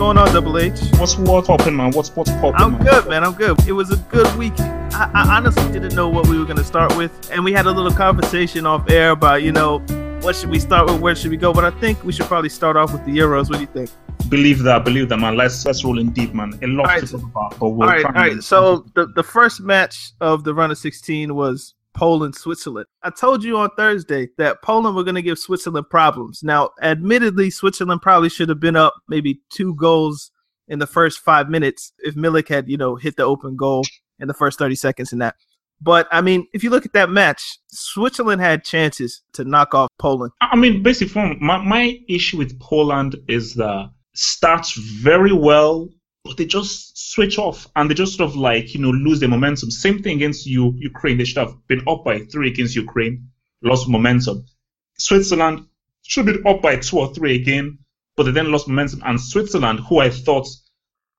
Going on, Double H? What's what's popping, man? What's what's popping? I'm man? good, man. I'm good. It was a good week. I, I honestly didn't know what we were going to start with, and we had a little conversation off air about, you know, what should we start with, where should we go. But I think we should probably start off with the Euros. What do you think? Believe that, believe that, man. Let's let's roll in deep, man. A lot All right, to so- talk about, but we'll right, try all right. So the the first match of the run of 16 was Poland Switzerland. I told you on Thursday that Poland were going to give Switzerland problems. Now, admittedly, Switzerland probably should have been up maybe two goals in the first five minutes if Milik had you know hit the open goal in the first 30 seconds in that. But I mean, if you look at that match, Switzerland had chances to knock off Poland. I mean, basically, my my issue with Poland is that starts very well, but they just switch off and they just sort of like you know lose their momentum. Same thing against you, Ukraine. They should have been up by three against Ukraine, lost momentum. Switzerland should been up by two or three again, but they then lost momentum. And Switzerland, who I thought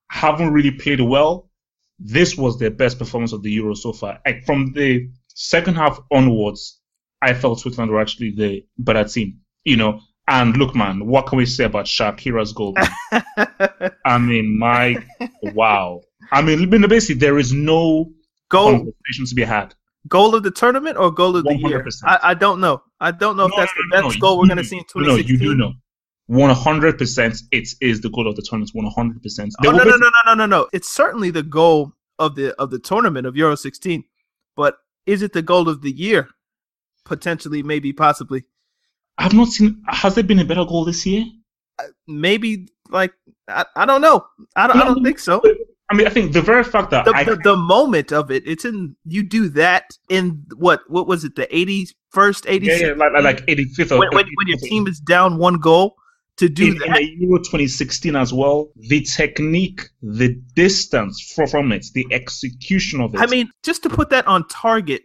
haven't really played well, this was their best performance of the Euro so far. Like from the second half onwards, I felt Switzerland were actually the better team. You know, and look, man, what can we say about Shaqiri's goal? I mean, my wow. I mean, basically, there is no goal conversation to be had. goal of the tournament or goal of the year? 100%. I, I don't know. I don't know if that's no, the best no, goal we're going to see in No, 2016. you do know. 100% it is the goal of the tournament. 100%. They Oh, no, no, no, no, no, no, no. It's certainly the goal of the of the tournament of Euro 16, but is it the goal of the year? Potentially, maybe, possibly, I've not seen. Has there been a better goal this year? Uh, maybe. Like I, I don't know. I don't, I don't think so. I mean, I think the very fact that The, I the, moment of it, it's in you do that in what what was it the 81st, 86th yeah, yeah, like, like- like 85th when, when, when your team is down one goal to do in, in that. the Euro 2016 as well, the technique, the distance from it, the execution of it. I mean, just to put that on target,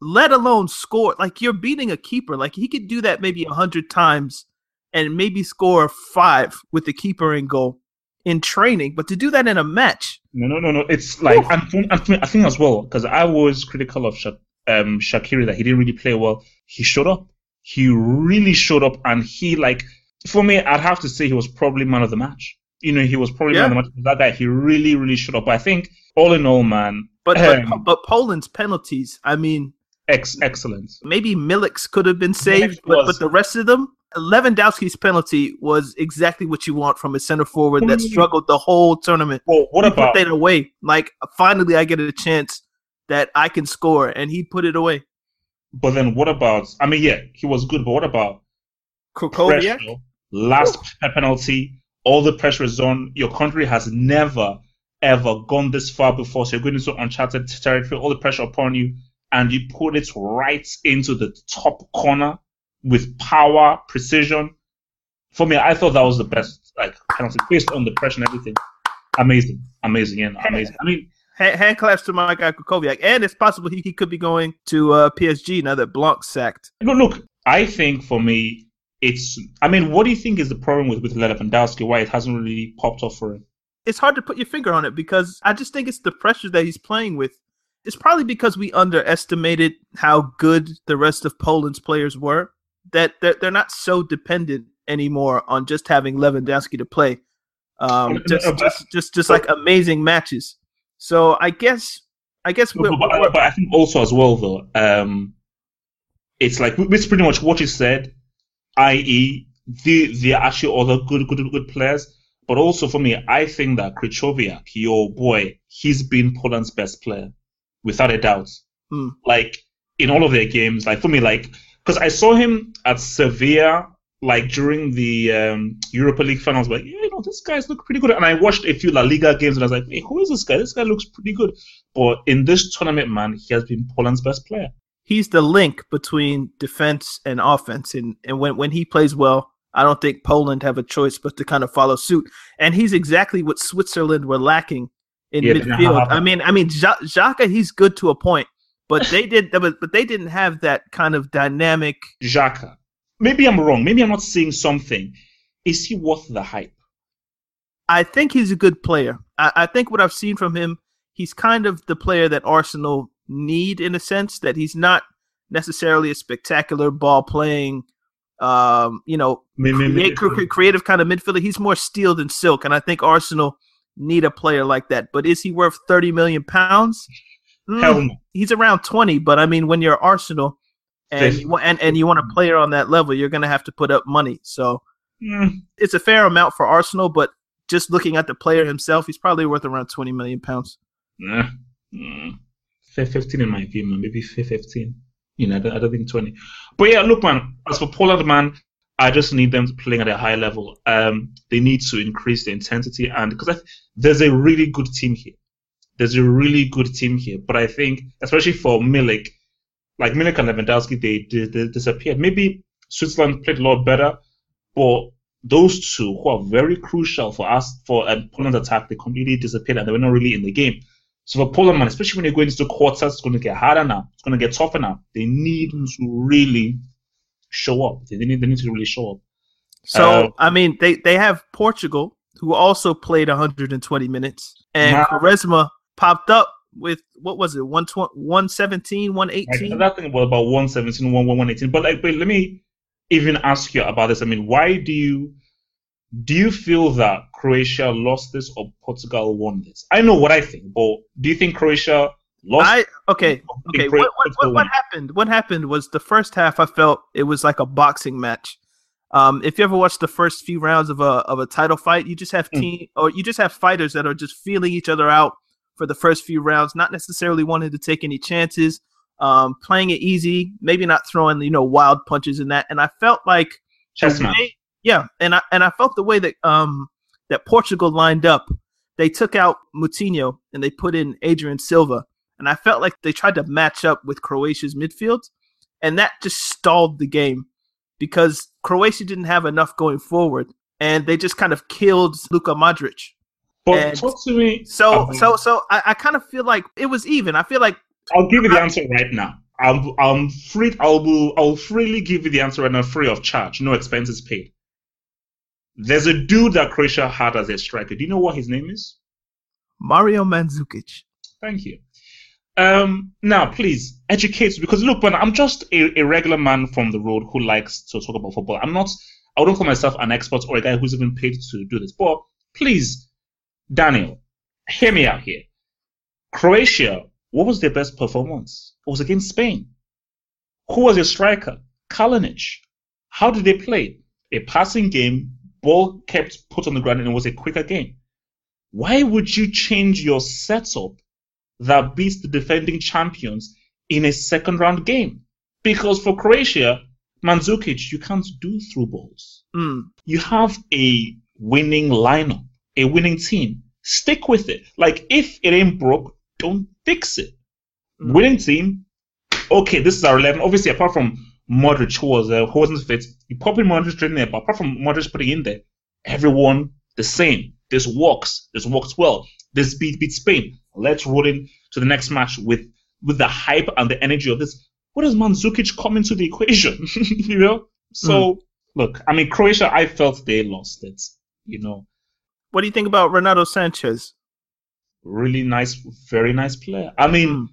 let alone score. Like you're beating a keeper. Like he could do that maybe a hundred times and maybe score five with the keeper in goal in training. But to do that in a match, no, no, no, no. It's like, and, for- and for me, I think as well, because I was critical of Sha- um, Shaqiri that he didn't really play well. He showed up. He really showed up, and he like, for me, I'd have to say he was probably man of the match. You know, he was probably man of the match. That guy, he really, really showed up. But I think, all in all, man, but um, but, but Poland's penalties. I mean, ex- excellent. maybe Milik's could have been saved, but, but the rest of them. Lewandowski's penalty was exactly what you want from a center forward that Mm. struggled the whole tournament. Well, what he about put that away? Like finally, I get a chance that I can score, and he put it away. But then what about? I mean, yeah, he was good, but what about Krychowiak? Last pe- penalty, all the pressure is on. Your country has never ever gone this far before, so you're going into uncharted territory. All the pressure upon you, and you put it right into the top corner with power, precision. For me, I thought that was the best, like penalty based on the pressure and everything. Amazing, amazing, yeah, amazing. I mean, hand, claps to Mike Krychowiak, and it's possible he, he could be going to uh, PSG now that Blanc sacked. Look, look, I think for me, it's. I mean, what do you think is the problem with with Lewandowski? Why it hasn't really popped off for him? It's hard to put your finger on it because I just think it's the pressure that he's playing with. It's probably because we underestimated how good the rest of Poland's players were. That they're, they're not so dependent anymore on just having Lewandowski to play. Um, just, just, just, just like amazing matches. So I guess, I guess, but, but, but I think also as well though, um, it's like it's pretty much what you said, i.e., the the actually other good good good players. But also for me, I think that Krychowiak, your boy, he's been Poland's best player, without a doubt. Hmm. Like in all of their games, like for me, like because I saw him at Sevilla like during the um, Europa League finals, like, yeah, you know, this guy's look pretty good. And I watched a few La Liga games and I was like, hey, who is this guy? This guy looks pretty good. But in this tournament, man, he has been Poland's best player. He's the link between defense and offense. And, and when, when he plays well, I don't think Poland have a choice but to kind of follow suit. And he's exactly what Switzerland were lacking in yeah, midfield. I mean, I mean, Xhaka, he's good to a point, but they did, but, but they didn't have that kind of dynamic. Xhaka maybe I'm wrong. Maybe I'm not seeing something. Is he worth the hype? I think he's a good player. I, I, think what I've seen from him, he's kind of the player that Arsenal need in a sense that he's not necessarily a spectacular ball playing, um, you know, create, creative kind of midfielder. He's more steel than silk, and I think Arsenal need a player like that. But is he worth thirty million pounds? Mm, he's around twenty, but I mean, when you're Arsenal, and you, and and you want a player on that level, you're going to have to put up money. So mm. it's a fair amount for Arsenal, but just looking at the player himself, he's probably worth around twenty million pounds. Nah. Mm. Fifteen in my view, man. Maybe fifteen. You know, I don't, I don't think twenty. But yeah, look, man. As for Poland, man, I just need them playing at a high level. Um, they need to increase the intensity, and because there's a really good team here. There's a really good team here, but I think, especially for Milik, like Milik and Lewandowski, they, they, they disappeared. Maybe Switzerland played a lot better, but those two who are very crucial for us for uh, Poland's attack, they completely disappeared and they were not really in the game. So for Poland, man, especially when you're going into quarters, it's going to get harder now. It's going to get tougher now. They need to really show up. They need, they need to really show up. So uh, I mean, they they have Portugal who also played 120 minutes, and now, Quaresma popped up with what was it 117 118 i think was about 117 118 but like but let me even ask you about this. I mean why do you do you feel that croatia lost this or portugal won this? I know what i think but do you think croatia lost I, okay okay what, what, what, what happened what happened was the first half i felt it was like a boxing match um, if you ever watch the first few rounds of a of a title fight, you just have hmm. team mm. or you just have fighters that are just feeling each other out for the first few rounds, not necessarily wanting to take any chances, um, playing it easy, maybe not throwing you know wild punches in that. And I felt like way, yeah, and I and I felt the way that um that Portugal lined up, they took out Moutinho and they put in Adrien Silva, and I felt like they tried to match up with Croatia's midfield, and that just stalled the game because Croatia didn't have enough going forward, and they just kind of killed Luka Modric. But and talk to me. So, oh, so, so I, I kind of feel like it was even. I feel like I'll give you the answer right now. I'm, I'm free. I'll, I'll freely give you the answer right now, free of charge, no expenses paid. There's a dude that Croatia had as a striker. Do you know what his name is? Mario Mandzukic. Thank you. Um, now, please educate because look, man, I'm just a, a regular man from the road who likes to talk about football. I'm not. I wouldn't call myself an expert or a guy who's even paid to do this. But please Daniel, hear me out here. Croatia, what was their best performance? It was against Spain. Who was your striker? Kalinic. How did they play? A passing game, ball kept put on the ground, and it was a quicker game. Why would you change your setup that beats the defending champions in a second round game? Because for Croatia, Mandzukic, you can't do through balls. Mm. You have a winning lineup a winning team, stick with it. Like if it ain't broke, don't fix it. Mm-hmm. Winning team, okay, this is our eleven. Obviously, apart from Modric was uh, who wasn't fit. You probably Modric in there, but apart from Modric putting in there, everyone the same. This works. This works well. This beat beats Spain. Let's roll in to the next match with with the hype and the energy of this. What does Mandzukic come into the equation? you know. So mm. look, I mean, Croatia. I felt they lost it. You know. What do you think about Renato Sanches? Really nice, very nice player. I mean, mm.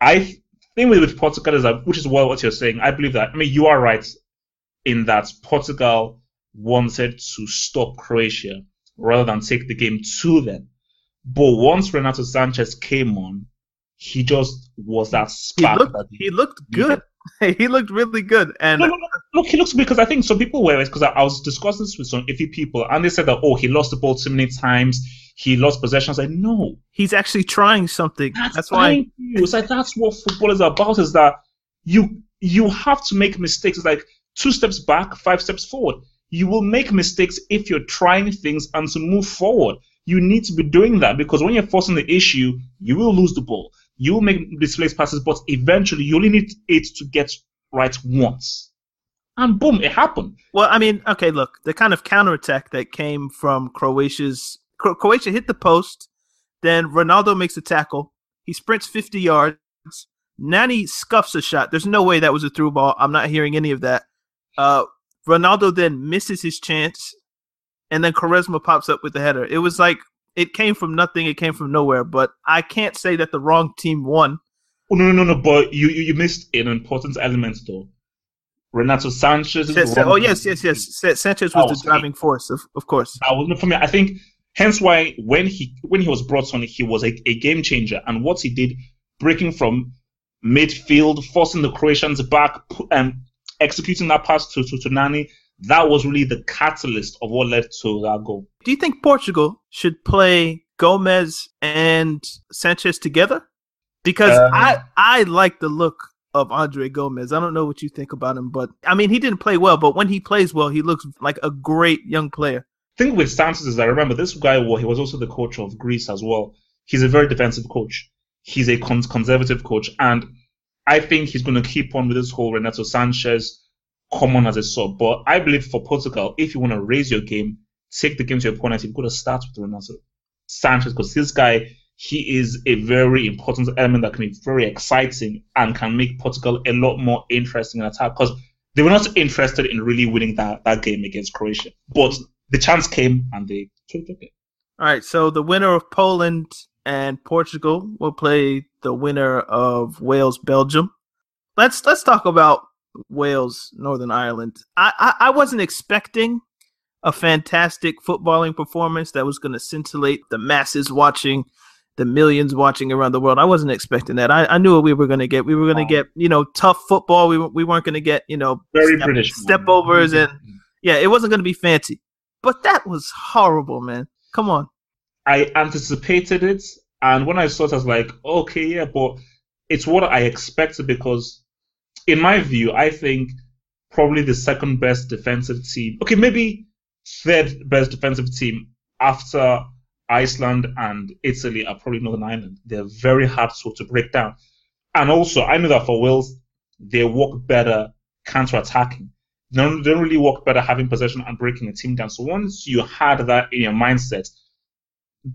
I think with, with Portugal is that, which is what, what you're saying. I believe that. I mean, you are right in that Portugal wanted to stop Croatia rather than take the game to them. But once Renato Sanches came on, he just was that spark. He looked, that he, he looked good. he looked really good. And no, no, no. look, he looks because I think some people were because I, I, was discussing this with some iffy people, and they said that oh, he lost the ball too many times. He lost possession. I said no, he's actually trying something. That's, that's why. It's like that's what football is about. Is that you you have to make mistakes. It's like two steps back, five steps forward. You will make mistakes if you're trying things and to move forward. You need to be doing that because when you're forcing the issue, you will lose the ball you will make displaced passes, but eventually you only need it to get right once. And boom, it happened. Well, I mean, okay, look, the kind of counterattack that came from Croatia's Cro- Croatia hit the post, then Ronaldo makes a tackle. He sprints 50 yards. Nani scuffs a shot. There's no way that was a through ball. I'm not hearing any of that. Uh, Ronaldo then misses his chance, and then Quaresma pops up with the header. It was like it came from nothing. It came from nowhere. But I can't say that the wrong team won. Oh, no, no, no, no. But you, you, you missed an important element, though. Renato Sanches. oh, yes, yes, yes. Sanches was, was the driving force, of, of course. I was for me. I think hence why when he when he was brought on, he was a, a game changer. And what he did, breaking from midfield, forcing the Croatians back, and executing that pass to, to, to Nani, that was really the catalyst of what led to that goal. Do you think Portugal should play Gomes and Sanches together? Because um, I I like the look of Andre Gomes. I don't know what you think about him, but I mean he didn't play well, but when he plays well, he looks like a great young player. thing with Sanchez is I remember this guy well, he was also the coach of Greece as well. He's a very defensive coach. He's a conservative coach and I think he's going to keep on with this whole Renato Sanches common as a sub. But I believe for Portugal, if you want to raise your game, take the game to your opponent, you've got to start with Renato Sanches because this guy, he is a very important element that can be very exciting and can make Portugal a lot more interesting in attack because they were not interested in really winning that, that game against Croatia. But the chance came and they took it. All right, so the winner of Poland and Portugal will play the winner of Wales Belgium. Let's let's talk about Wales, Northern Ireland. I, I, I wasn't expecting a fantastic footballing performance that was going to scintillate the masses watching, the millions watching around the world. I wasn't expecting that. I, I knew what we were going to get. We were going to get, you know, tough football. We, we weren't going to get, you know, very step, British step overs and mm-hmm. yeah, it wasn't going to be fancy. But that was horrible, man. Come on. I anticipated it, and when I saw it, I was like, okay, yeah, but it's what I expected because in my view, I think probably the second best defensive team. Okay, maybe third best defensive team after Iceland and Italy are probably Northern Ireland. They're very hard to, to break down. And also, I know that for Wales, they work better counter-attacking. They don't really work better having possession and breaking a team down. So once you had that in your mindset,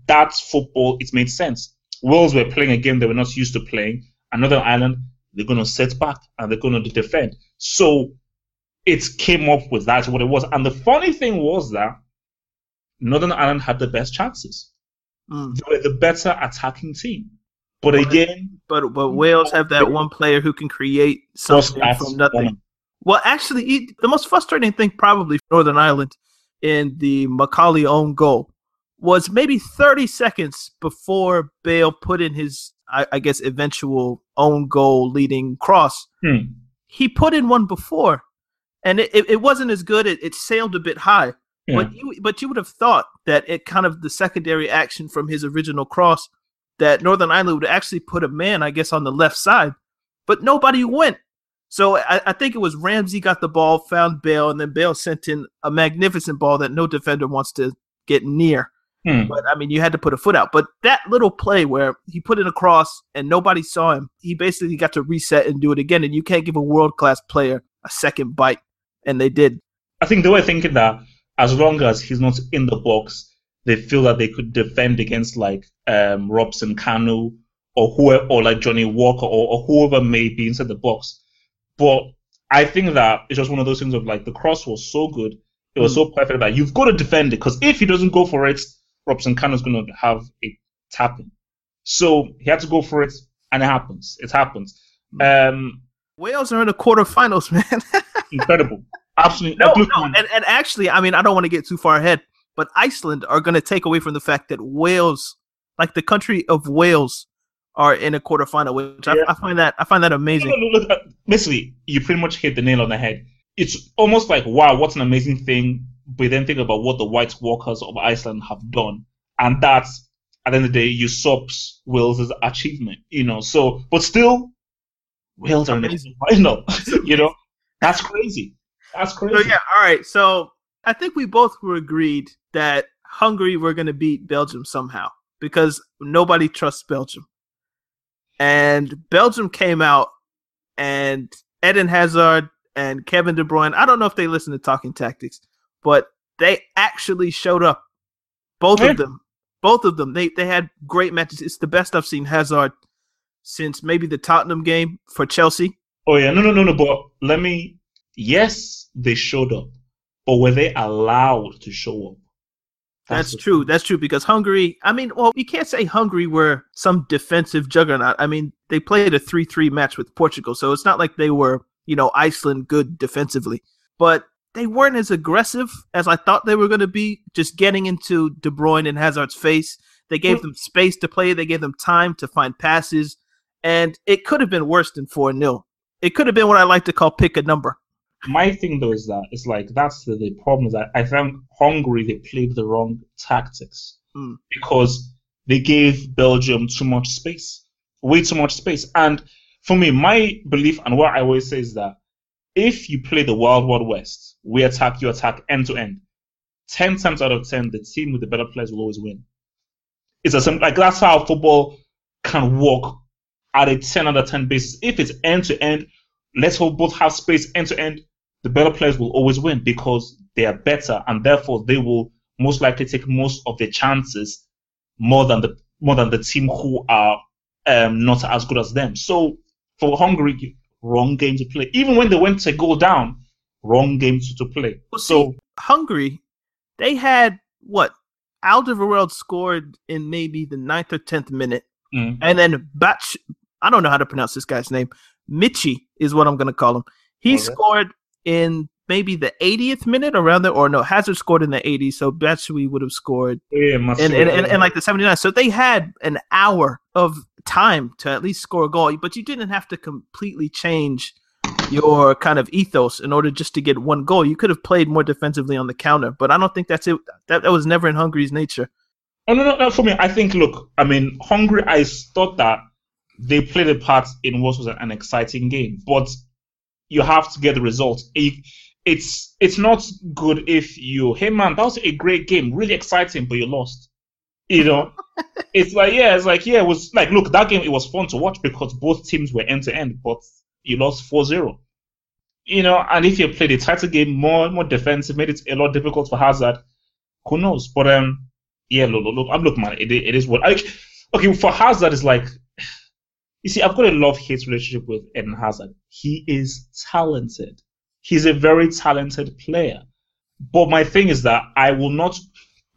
that's football. It made sense. Wales were playing a game they were not used to playing. And Northern Ireland, they're going to set back and they're going to defend. So it came up with that, what it was. And the funny thing was that Northern Ireland had the best chances. Mm. They were the better attacking team. But, again, but but Wales have that one player who can create something from nothing. Well, actually, the most frustrating thing probably for Northern Ireland in the McAuley own goal was maybe 30 seconds before Bale put in his I, I guess, eventual own goal leading cross. Hmm. He put in one before, and it, it, it wasn't as good. It, it sailed a bit high. Yeah. But you but you would have thought that it kind of the secondary action from his original cross that Northern Ireland would actually put a man, I guess, on the left side, but nobody went. So I, I, think it was Ramsey got the ball, found Bale, and then Bale sent in a magnificent ball that no defender wants to get near. Hmm. But I mean, you had to put a foot out. But that little play where he put it across and nobody saw him, he basically got to reset and do it again. And you can't give a world class player a second bite, and they did. I think they were thinking that as long as he's not in the box, they feel that they could defend against like um, Robson Kanu or whoever, or like Johnny Walker or, or whoever may be inside the box. But I think that it's just one of those things of like the cross was so good, it was mm. so perfect that you've got to defend it because if he doesn't go for it, Robson Kanu is going to have a tapping. So he had to go for it, and it happens. It happens. Um, Wales are in the quarterfinals, man. incredible. Absolutely. No, no. And, and actually, I mean, I don't want to get too far ahead, but Iceland are going to take away from the fact that Wales, like the country of Wales, are in a quarterfinal, which yeah. I, I, find that I find that amazing. No, no, look, basically, you pretty much hit the nail on the head. It's almost like wow, what an amazing thing. But then think about what the White workers of Iceland have done, and that's at the end of the day usurps Wales' achievement. You know, so but still, Wales are in the final. you know, that's crazy. That's crazy. So yeah, all right. So I think we both were agreed that Hungary were going to beat Belgium somehow because nobody trusts Belgium. And Belgium came out and Eden Hazard and Kevin De Bruyne. I don't know if they listen to Talking Tactics, but they actually showed up. Both yeah. of them. Both of them. They they had great matches. It's the best I've seen Hazard since maybe the Tottenham game for Chelsea. Oh yeah, no no no no, but let me yes, they showed up, but were they allowed to show up? That's, That's true. That's true because Hungary, I mean, well, you can't say Hungary were some defensive juggernaut. I mean, they played a 3 3 match with Portugal, so it's not like they were, you know, Iceland good defensively. But they weren't as aggressive as I thought they were going to be, just getting into De Bruyne and Hazard's face. They gave them space to play, they gave them time to find passes, and it could have been worse than 4 0. It could have been what I like to call pick a number my thing though is that it's like that's the, the problem is that I think Hungary they played the wrong tactics mm. because they gave Belgium too much space, way too much space. And for me, my belief and what I always say is that if you play the Wild Wild West, we attack, you attack end to end. Ten times out of ten, the team with the better players will always win. It's a simple, like that's how football can work at a ten out of ten basis. If it's end to end, let's hope both have space end to end the better players will always win because they are better and therefore they will most likely take most of the chances more than the more than the team who are um, not as good as them. So for Hungary, wrong game to play. Even when they went to go down, wrong game to, to play. Well, so see, Hungary, they had what Alderweireld scored in maybe the ninth or tenth minute, mm. and then Batch. I don't know how to pronounce this guy's name. Michy is what I'm going to call him. He scored in maybe the 80th minute around there, or no, Hazard scored in the 80s, so Batshuayi would have scored yeah, in, in, in, in, like the 79. So they had an hour of time to at least score a goal, but you didn't have to completely change your kind of ethos in order just to get one goal. You could have played more defensively on the counter, but I don't think that's it. That, that was never in Hungary's nature. Oh, no, no, no, for me, I think, look, I mean, Hungary, I thought that they played a part in what was an exciting game, but you have to get the result. it's it's not good if you hey man that was a great game, really exciting, but you lost. You know, it's like yeah, it's like yeah, it was like look that game it was fun to watch because both teams were end to end, but you lost 4-0. You know, and if you played a tighter game, more more defensive, made it a lot difficult for Hazard. Who knows? But um, yeah, look, look, I'm look, man, it, it is what I okay for Hazard is like you see, I've got a love hate relationship with Eden Hazard. He is talented. He's a very talented player. But my thing is that I will not,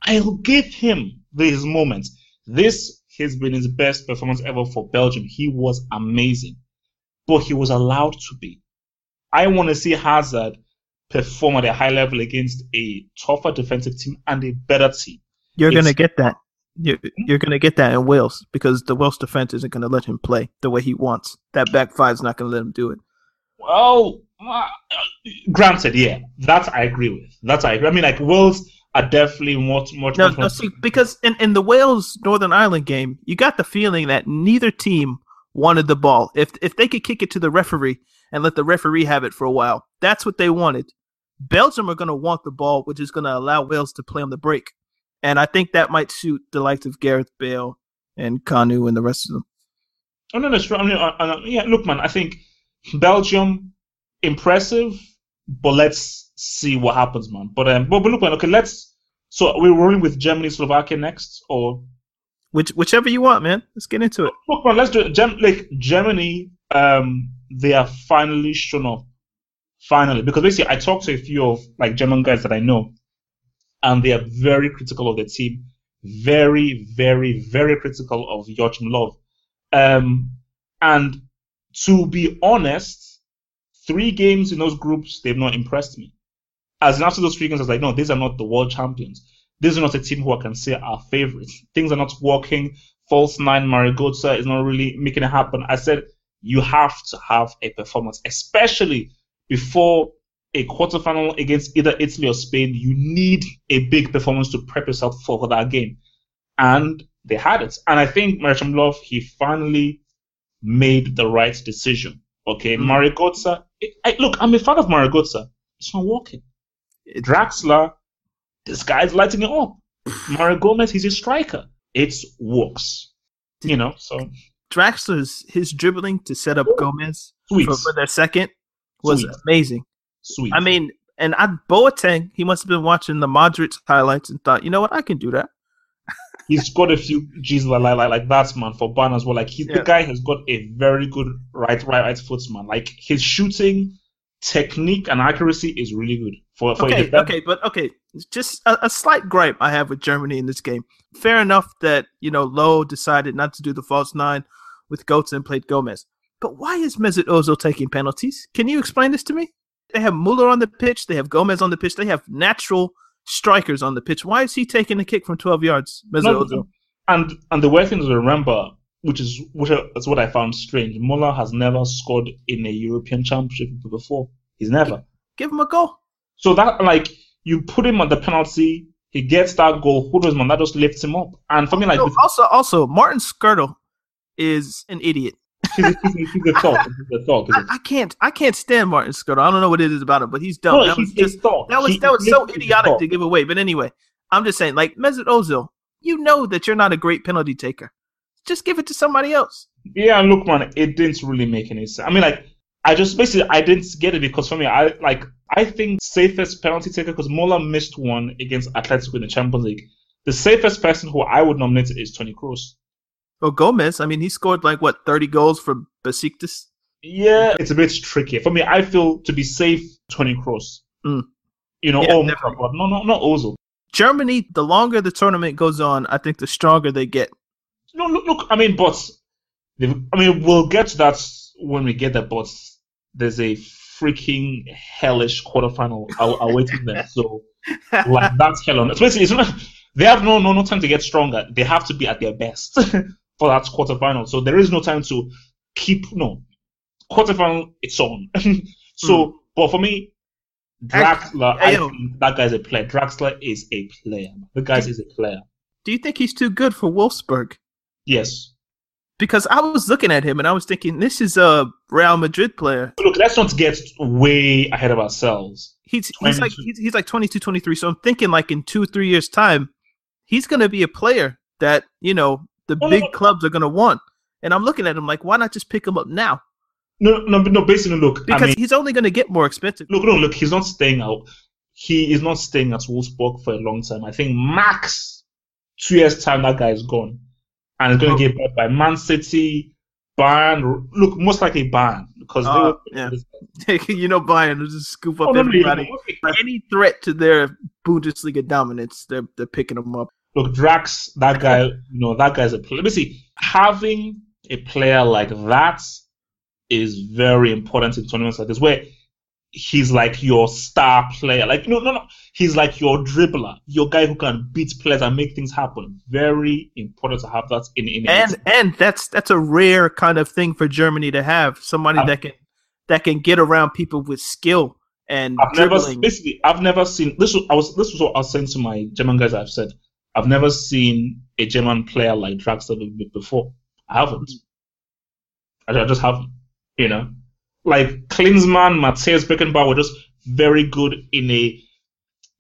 I'll give him these moments. This has been his best performance ever for Belgium. He was amazing. But he was allowed to be. I want to see Hazard perform at a high level against a tougher defensive team and a better team. You're going to get that. You're, you're going to get that in Wales because the Welsh defense isn't going to let him play the way he wants. That back five is not going to let him do it. Well, uh, granted, yeah, that I agree with. That I agree. I mean, like Wales are definitely much much. No, no, see, because in in the Wales Northern Ireland game, you got the feeling that neither team wanted the ball. If if they could kick it to the referee and let the referee have it for a while, that's what they wanted. Belgium are going to want the ball, which is going to allow Wales to play on the break and I think that might suit the likes of Gareth Bale and Kanu and the rest of them. Oh no, true. I mean, uh, uh, yeah, look, man, I think Belgium impressive, but let's see what happens, man. But um, but, but look, man. Okay, let's. So we're rolling with Germany, Slovakia next, or Which whichever you want, man. Let's get into it. look, man. Let's do it. Gem- like Germany, um, they are finally shown up. Finally, because basically, I talked to a few of like German guys that I know, and they are very critical of the team. Very, very, very critical of Joachim Löw. Um, and to be honest, three games in those groups, they've not impressed me. As after those three games, I was like, no, these are not the world champions. These are not a team who I can say are favorites. Things are not working. False nine Mario Götze is not really making it happen. I said, you have to have a performance, especially before a quarterfinal against either Italy or Spain. You need a big performance to prep yourself for that game. And they had it. And I think Marshall Love, he finally made the right decision. Okay, Mhm. Mario Götze. I, look, I'm a fan of Mario Götze. It's not working. Draxler, this guy's lighting it up. Mario Gomez, he's a striker. It works. You know, so Draxler's his dribbling to set up Gomez sweet. for, for their second was Sweet. amazing. Sweet. I mean, and I Boateng, he must have been watching the Modric highlights and thought, you know what, I can do that. he's got a few G's like like, like that man for Ban as well. Like he, Yeah. the guy has got a very good right right right foot man. Like his shooting technique and accuracy is really good for for a Okay, okay, but okay, just a, a slight gripe I have with Germany in this game. Fair enough that you know Löw decided not to do the false nine with Götze and played Gomez, but why is Mesut Ozil taking penalties? Can you explain this to me? They have Muller on the pitch, they have Gomez on the pitch, they have natural strikers on the pitch. Why is he taking a kick from 12 yards, Mesut No, Ozil? And and the weird thing to remember, which is which is what I found strange, Muller has never scored in a European Championship before. He's never. Give him a goal. So that like you put him on the penalty, he gets that goal. Who man? That just lifts him up. And for me, like No, also, also, Martin Škrtel is an idiot. he's, a, he's, a, he's a thought. He's a thought. I, I can't, I can't stand Martin Škrtel. I don't know what it is about him, but he's dumb. No, that was just. That was He- that was so idiotic to give away. But anyway, I'm just saying, like Mesut Ozil, you know that you're not a great penalty taker. Just give it to somebody else. Yeah, look, man, it didn't really make any sense. I mean, like, I just basically I didn't get it because for me, I like I think safest penalty taker because Muller missed one against Atletico in the Champions League. The safest person who I would nominate is Toni Kroos. Well, Gomez, I mean, he scored like what 30 goals for Besiktas. Yeah, it's a bit tricky for me. I feel to be safe, Toni Kroos. Mm. You know, Yeah, oh, definitely. but no, no, not Ozil. Germany, the longer the tournament goes on, I think the stronger they get. No, look, look. I mean, but I mean, we'll get to that when we get there. But there's a freaking hellish quarterfinal aw- awaiting them. So, like, that's hell on. It's basically, it's not, they have no, no, no time to get stronger. They have to be at their best for that quarterfinal. So there is no time to keep no quarterfinal. It's on. so, hmm. but for me, Draxler, I Ayo. think that guy's a player. Draxler is a player. The guy is a player. Do you think he's too good for Wolfsburg? Yes. Because I was looking at him and I was thinking, this is a Real Madrid player. Look, let's not get way ahead of ourselves. He's he's like 22. he's, he's like 22, 23. So I'm thinking like in two, three years time, he's gonna be a player that you know the big no. clubs are gonna want. And I'm looking at him like, why not just pick him up now? No, no, no. Basically, look. Because I mean, he's only gonna get more expensive. look, no. Look, he's not staying out. He is not staying at Wolfsburg for a long time. I think max two years time that guy is gone, and it's going Oh. to get bought by Man City, Bayern. Look, most likely Bayern because Uh, they yeah. you know, Bayern will just scoop up Oh, everybody. no. Any threat to their Bundesliga dominance, they're they're picking them up. Look, Drax, that guy, you know, that guy's a. Let me see. Having a player like that is very important in tournaments like this, where he's like your star player. Like, no, no, no. He's like your dribbler, your guy who can beat players and make things happen. Very important to have that in in. and and that's that's a rare kind of thing for Germany to have somebody I've- that can that can get around people with skill and I've never dribbling. basically I've never seen this. Was, I was this was what I was saying to my German guys. I've said I've never seen a German player like Draxler be- be- before. I haven't. Mm. I, I just haven't. You know, like Klinsmann, Matthäus Beckenbauer were just very good in a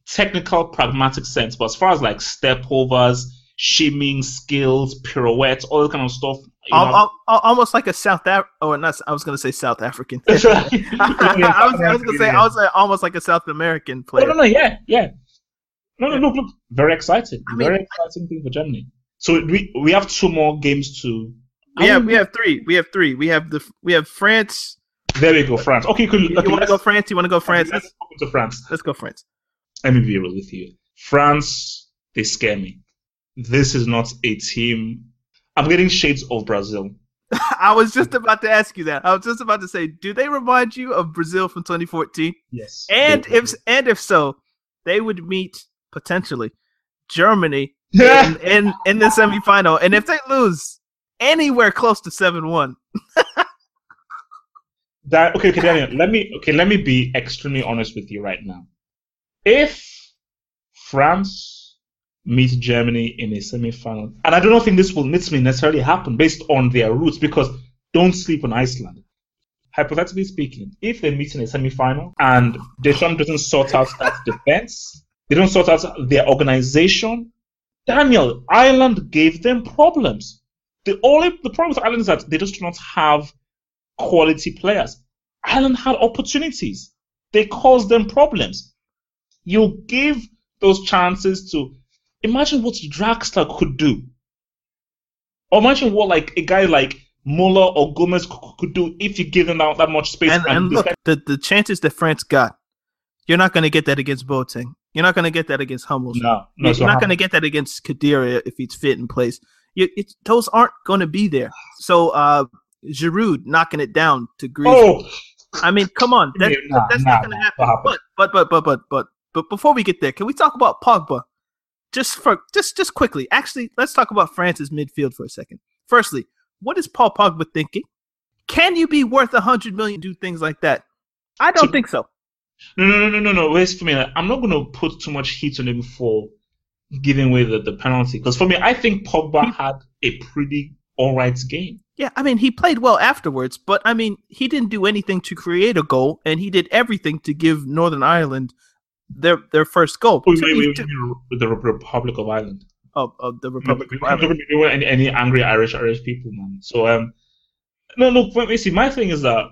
technical, pragmatic sense. But as far as like step overs, shimming skills, pirouettes, all that kind of stuff, you Al- know, al- al- almost like a South Af- or not. I was going to say South African. I was, I was going to say I was almost like a South American No, player. no, no, yeah, yeah. No, no, look, look, very exciting. I mean- very exciting thing for Germany. So we we have two more games to. We have um, we have three. We have three. We have the we have France. There we go, France. Okay, cool. You, okay, want to go France? You want to go France? Let's Let's, go into France. let's go France. Let me be real with you. France, they scare me. This is not a team. I'm getting shades of Brazil. I was just about to ask you that. I was just about to say, do they remind you of Brazil from 2014? Yes. And if and if so, they would meet potentially Germany in, in in the semifinal. And if they lose anywhere close to seven one, That okay, okay, Daniel. Let me okay. Let me be extremely honest with you right now. If France meet Germany in a semi-final, and I don't think this will necessarily happen based on their roots, because don't sleep on Iceland. Hypothetically speaking, if they meet in a semi-final and Deschamps doesn't sort out that defense, they don't sort out their organization. Daniel, Ireland gave them problems. The only the problem with Ireland is that they just do not have quality players. Ireland had opportunities. They caused them problems. You give those chances to imagine what Draxler could do. Or imagine what like a guy like Muller or Gomez could do if you give them that, that much space. and and look, defend- the the chances that France got, you're not going to get that against Boateng. You're not going to get that against Hummels. no, no, You're so not going to get that against Khedira if he's fit in place. You, it's, those aren't going to be there. So uh, Giroud knocking it down to Greece. Oh, I mean, come on, that, Nah, that's nah, not going to nah, happen. But, but but but but but but before we get there, can we talk about Pogba? Just for just just quickly. Actually, let's talk about France's midfield for a second. Firstly, what is Paul Pogba thinking? Can you be worth a hundred million? Do things like that? I don't So- think so. no, no, no, no, no, no. Wait for me. I'm not going to put too much heat on him for giving away the, the penalty. Because for me, I think Pogba He- had a pretty alright game. Yeah, I mean, he played well afterwards, but I mean, he didn't do anything to create a goal, and he did everything to give Northern Ireland their their first goal. Wait, wait, wait, wait, the Republic of Ireland. of, of the Republic we of don't Ireland. really know any, any angry Irish Irish people, man. So um, no, look, wait, see, my thing is that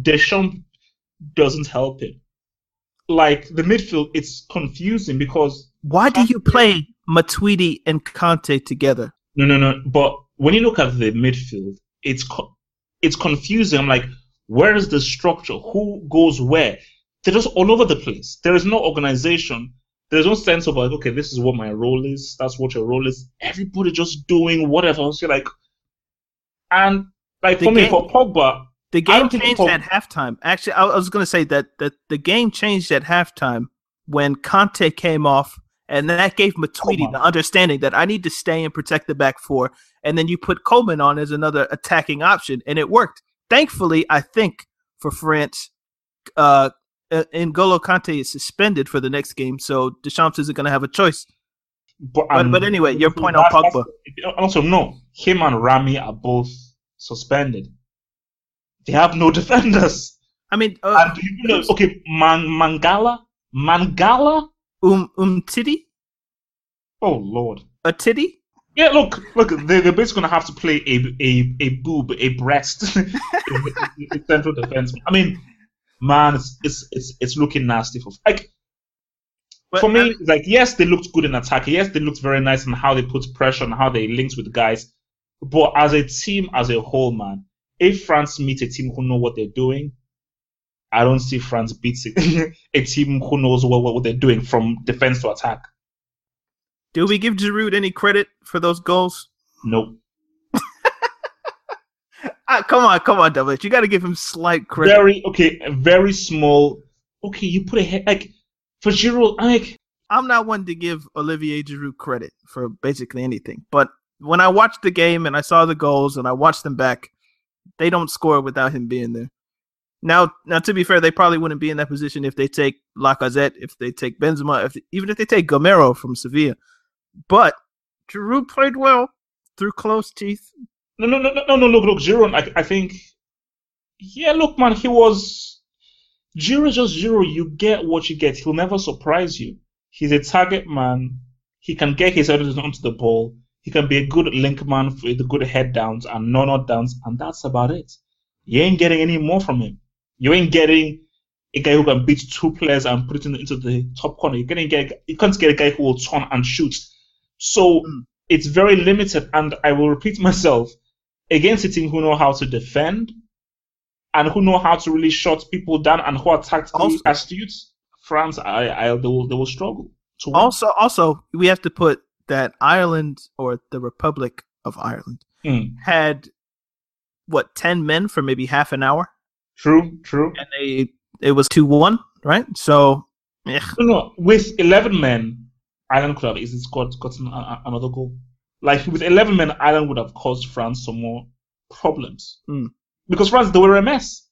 Deschamps doesn't help it. Like the midfield, it's confusing because Why do you play Matuidi and Kanté together? no, no, no. But when you look at the midfield, it's co- it's confusing. I'm like, where is the structure? Who goes where? They're just all over the place. There is no organization. There's no sense of like, okay, this is what my role is. That's what your role is. Everybody just doing whatever. So like, and like The for me, for Pogba, The game changed Pog- at halftime. Actually, I was going to say that, that the game changed at halftime when Kanté came off, and that gave Matuidi Coman. the understanding that I need to stay and protect the back four. And then you put Coman on as another attacking option, and it worked. Thankfully, I think for France, uh, N'Golo Kanté is suspended for the next game, so Deschamps isn't going to have a choice. but But- but anyway, your point on Pogba. Also, no, him and Rami are both suspended. They have no defenders. I mean, uh, And you know, okay, Man, Mangala, Mangala. um, Umtiti, Oh Lord. a titty. Yeah, look, look, they, they're basically gonna have to play a a, a boob, a breast, central defense. I mean, man, it's it's it's, it's looking nasty for like But, for me. I mean, like yes, they looked good in attack. Yes, they looked very nice in how they put pressure and how they linked with guys. But as a team, as a whole, man, if France meets a team who know what they're doing, I don't see France beating a team who knows what, what they're doing from defense to attack. Do we give Giroud any credit for those goals? Nope. Ah, come on, come on, Double. You got to give him slight credit. very okay, very small. Okay, you put a head like for Giroud, like I'm not one to give Olivier Giroud credit for basically anything, but when I watched the game and I saw the goals and I watched them back, they don't score without him being there. Now, now to be fair, they probably wouldn't be in that position if they take Lacazette, if they take Benzema, if even if they take Gameiro from Sevilla. But Giroud played well through close teeth. no, no, no, no, no. Look, look, Giroud. I, I think, yeah, look, man, he was Giroud. Just Giroud. You get what you get. He'll never surprise you. He's a target man. He can get his head onto the ball. He can be a good link man with good head downs and no not downs, and that's about it. You ain't getting any more from him. You ain't getting a guy who can beat two players and put it into the top corner. You're getting get you can't get a guy who will turn and shoot. So mm. it's very limited, and I will repeat myself against a team who know how to defend and who know how to really shut people down and who are tactically also, astute. France, I, I, they will, they will struggle. also, also, we have to put that Ireland or the Republic of Ireland mm. had what ten men for maybe half an hour. True, true. And they it was two one, right? So, yeah. no, no, with eleven men, Ireland could have easily scored gotten another goal. Like with eleven men, Ireland would have caused France some more problems mm. because France they were a mess.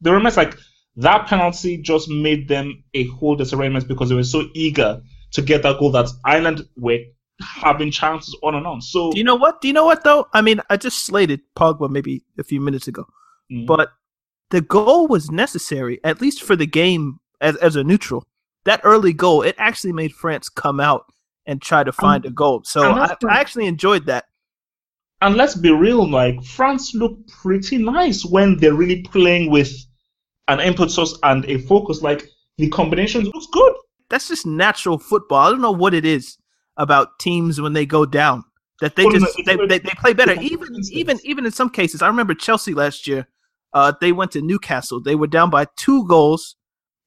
They were a mess. Like that penalty just made them a whole disarrangement because they were so eager to get that goal that Ireland were having chances on and on. So do you know what? Do you know what though? I mean, I just slated Pogba maybe a few minutes ago, mm-hmm. but the goal was necessary at least for the game as as a neutral. That early goal, it actually made France come out and try to find um, a goal. So I, I actually enjoyed that. And let's be real, like France looked pretty nice when they're really playing with an impetus and a focus. Like the combination looks good. That's just natural football. I don't know what it is about teams when they go down that they just they, they, they play better. Even even even in some cases, I remember Chelsea last year. Uh, they went to Newcastle. They were down by two goals,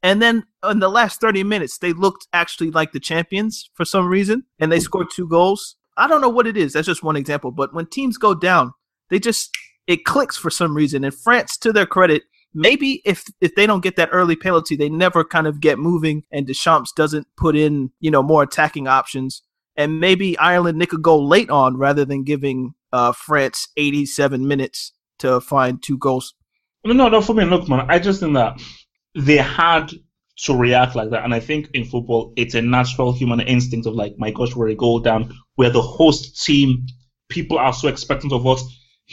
and then in the last thirty minutes, they looked actually like the champions for some reason, and they scored two goals. I don't know what it is. That's just one example. But when teams go down, they just it clicks for some reason. And France, to their credit, maybe if if they don't get that early penalty, they never kind of get moving, and Deschamps doesn't put in you know more attacking options and maybe Ireland nick a goal late on rather than giving uh, France 87 minutes to find two goals. No, no, no. For me, look, man, I just think that they had to react like that, and I think in football, it's a natural human instinct of like, my gosh, we're a goal down. We're the host team. People are so expectant of us.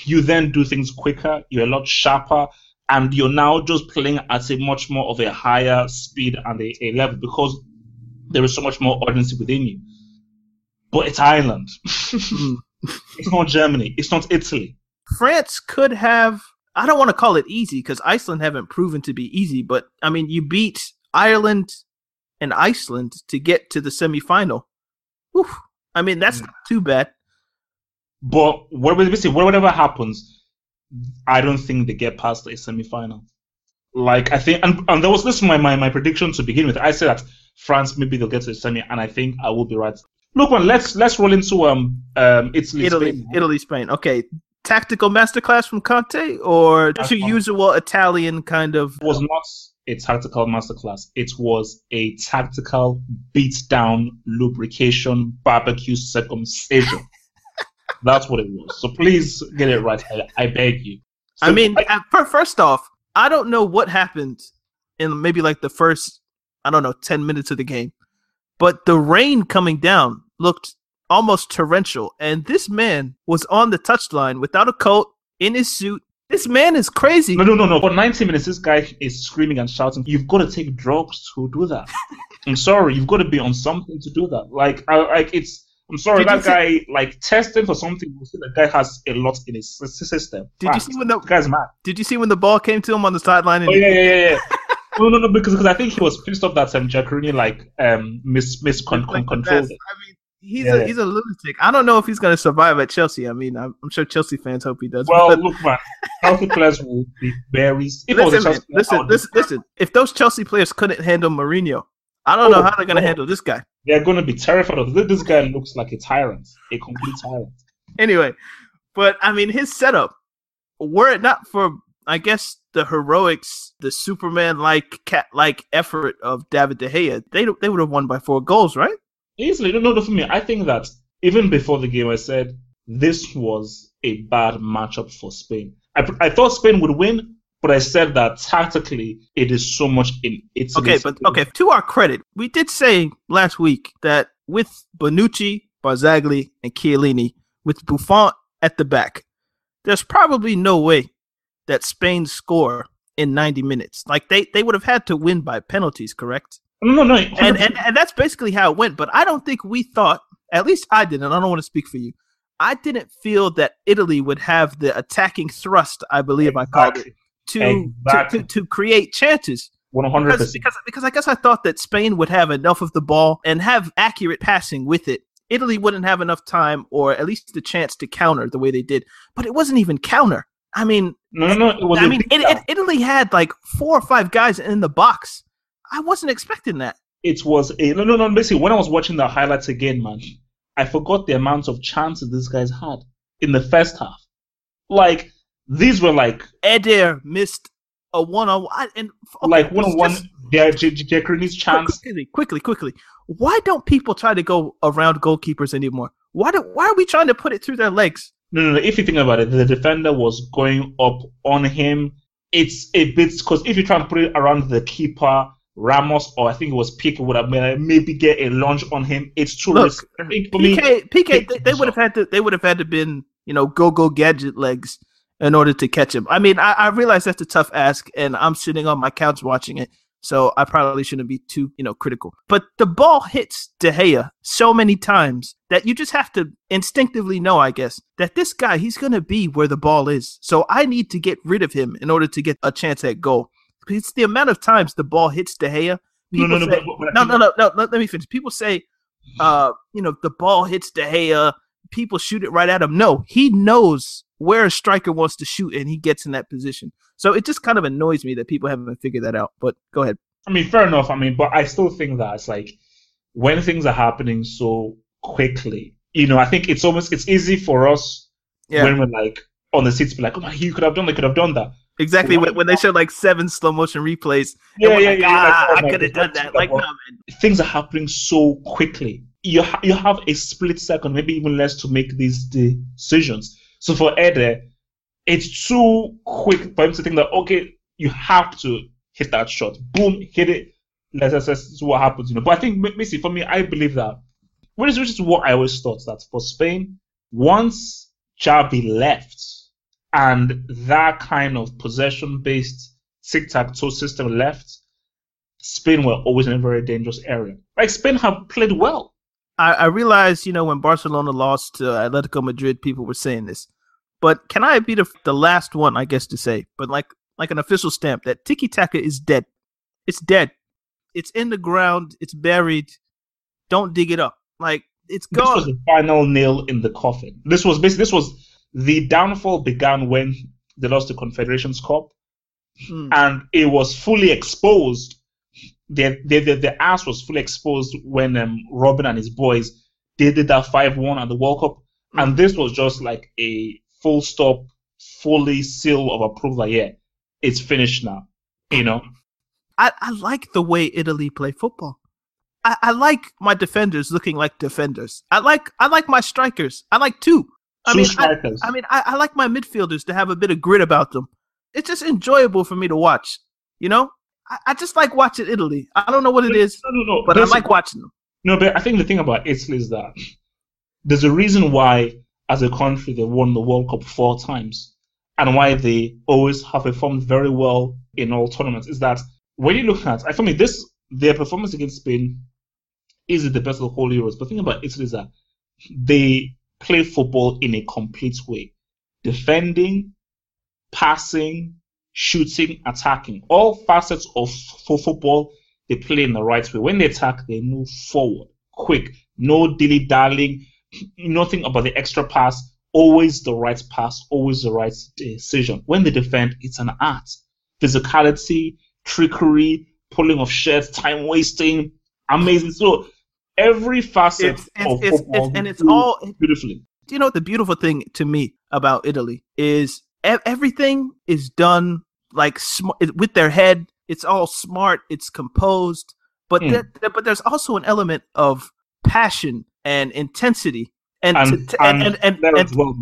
You then do things quicker. You're a lot sharper, and you're now just playing at a much more of a higher speed and a, a level because there is so much more urgency within you but it's Ireland. It's not Germany. It's not Italy. France could have. I don't want to call it easy because Iceland haven't proven to be easy, but I mean, you beat Ireland and Iceland to get to the semifinal. Oof. I mean, that's not too bad. But whatever happens, I don't think they get past the semifinal. Like I think, and, and that was this my, my my prediction to begin with. I said that France maybe they'll get to the semi, and I think I will be right. Look, man, let's let's roll into um um Italy, Italy, Spain. Italy, Spain. Okay, tactical masterclass from Conte, or just your usual Italian kind of? It was not a tactical masterclass. It was a tactical beat down, lubrication, barbecue circumcision. That's what it was. So please get it right. I, I beg you. So, I mean, I, first off, I don't know what happened in maybe like the first, I don't know, ten minutes of the game but the rain coming down looked almost torrential. And this man was on the touchline without a coat, in his suit. This man is crazy. No, no, no, no. For 90 minutes, this guy is screaming and shouting. You've got to take drugs to do that. I'm sorry, you've got to be on something to do that. Like, I, like it's. I'm sorry, did that guy see, like testing for something. You see, that guy has a lot in his system. Did you see when the, the guy's mad? Did you see when the ball came to him on the sideline? oh yeah, yeah, yeah, yeah. no, no, no, because, because I think he was pissed off that um, Giaccherini like um mis mis con- con- controlled it. I mean, he's yeah. a he's a lunatic. I don't know if he's going to survive at Chelsea. I mean, I'm, I'm, sure Chelsea fans hope he does. Well, but... look, man, Chelsea players will be very. Listen, man, listen, listen, listen. If those Chelsea players couldn't handle Mourinho, I don't oh, know how they're going to oh. handle this guy. They're going to be terrified of this. This guy looks like a tyrant, a complete tyrant. Anyway, but I mean, his setup. Were it not for I guess the heroics, the Superman like cat like effort of David De Gea, they they would have won by four goals, right? Easily. No, no, for me, I think that even before the game, I said this was a bad matchup for Spain. I, I thought Spain would win, but I said that tactically it is so much in its. Okay, but okay. To our credit, we did say last week that with Bonucci, Barzagli, and Chiellini, with Buffon at the back, there's probably no way that Spain score in 90 minutes. Like they, they would have had to win by penalties, correct? No, no, and, and and that's basically how it went. But I don't think we thought, at least I didn't. I don't want to speak for you. I didn't feel that Italy would have the attacking thrust, I believe exactly. I called it, to, exactly. to, to, to create chances. One hundred percent. Because because I guess I thought that Spain would have enough of the ball and have accurate passing with it. Italy wouldn't have enough time or at least the chance to counter the way they did. But it wasn't even counter. I mean, no, no, no. I mean, it, it, Italy had like four or five guys in the box. I wasn't expecting that. It was a no, no, no. Basically, when I was watching the highlights again, man, I forgot the amount of chances these guys had in the first half. Like these were like Eder missed a one on one and okay, like one on one. Giaccherini's chance. Quickly, quickly, quickly. Why don't people try to go around goalkeepers anymore? Why do Why are we trying to put it through their legs? No, no, no. If you think about it, the defender was going up on him. It's a bit because if you try to put it around the keeper, Ramos or I think it was Piqué would have made, uh, maybe get a lunge on him. It's too Look, risky. I think Piqué, me, Piqué, they, they would have had to. They would have had to been you know go go gadget legs in order to catch him. I mean, I, I realize that's a tough ask, and I'm sitting on my couch watching it, so I probably shouldn't be too, you know, critical. But the ball hits De Gea so many times that you just have to instinctively know, I guess, that this guy, he's going to be where the ball is. So I need to get rid of him in order to get a chance at goal. It's the amount of times the ball hits De Gea. People no, no, say, no, no, no, no, no, Let me finish. People say, uh, you know, the ball hits De Gea. People shoot it right at him. No, he knows where a striker wants to shoot and he gets in that position. So it just kind of annoys me that people haven't figured that out. But go ahead. I mean, fair enough. I mean, but I still think that it's like when things are happening so quickly, you know, I think it's almost it's easy for us yeah. when we're like on the seats, be like, oh my, you could have done, they could have done that. Exactly when, when, they show like seven slow motion replays. Yeah, yeah, like, yeah. Ah, like, oh, I could have done that. Like, no. Things are happening so quickly. You ha- you have a split second, maybe even less, to make these decisions. So for Eder, it's too quick for him to think that okay, you have to hit that shot. Boom, hit it. Let's see what happens. You know. But I think basically for me, I believe that which is, which is what I always thought that for Spain, once Xavi left and that kind of possession based tic tac toe system left, Spain were always in a very dangerous area. Like Spain have played well. I, I realized, you know, when Barcelona lost to Atletico Madrid, people were saying this. But can I be the, the last one, I guess, to say, but like like an official stamp that Tiki Taka is dead. It's dead. It's in the ground. It's buried. Don't dig it up. Like it's gone. This was the final nail in the coffin. This was basically this was the downfall began when they lost the Confederations Cup, mm. and it was fully exposed the, the, the, the ass was fully exposed when um, Robin and his boys they did that 5 1 at the World Cup. Mm. And this was just like a full stop, fully seal of approval. Like, yeah, it's finished now. You know? I, I like the way Italy play football. I, I like my defenders looking like defenders. I like I like my strikers. I like two. I mean. I, I mean, I, I like my midfielders to have a bit of grit about them. It's just enjoyable for me to watch. You know, I, I, just like watching Italy. I don't know what it is, no, no, no. but there's I like watching them. No, but I think the thing about Italy is that there's a reason why, as a country, they won the World Cup four times, and why they always have performed very well in all tournaments. Is that when you look at, I think this their performance against Spain is it the best of the whole Euros. But the thing about Italy is that they play football in a complete way, defending, passing, shooting, attacking. All facets of for football, they play in the right way. When they attack, they move forward, quick, no dilly dallying, nothing about the extra pass. Always the right pass, always the right decision. When they defend, it's an art. Physicality, trickery, pulling of shirts, time wasting, amazing. So every facet it's, it's, of it's, football, and it's all beautifully. Do you know what the beautiful thing to me about Italy is? Everything is done like sm- with their head. It's all smart. It's composed, but mm. but there's also an element of passion and intensity and and, to, and, and, and, and, and, well,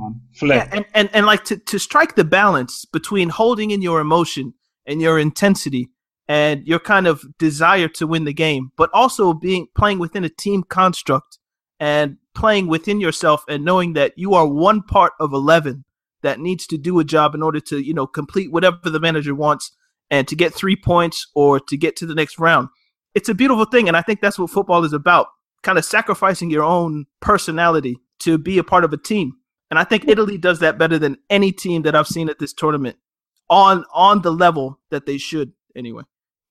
yeah, and, and and like to, to strike the balance between holding in your emotion and your intensity and your kind of desire to win the game, but also being playing within a team construct and playing within yourself and knowing that you are one part of eleven that needs to do a job in order to, you know, complete whatever the manager wants and to get three points or to get to the next round. It's a beautiful thing. And I think that's what football is about kind of sacrificing your own personality to be a part of a team. And I think Italy does that better than any team that I've seen at this tournament on on the level that they should anyway.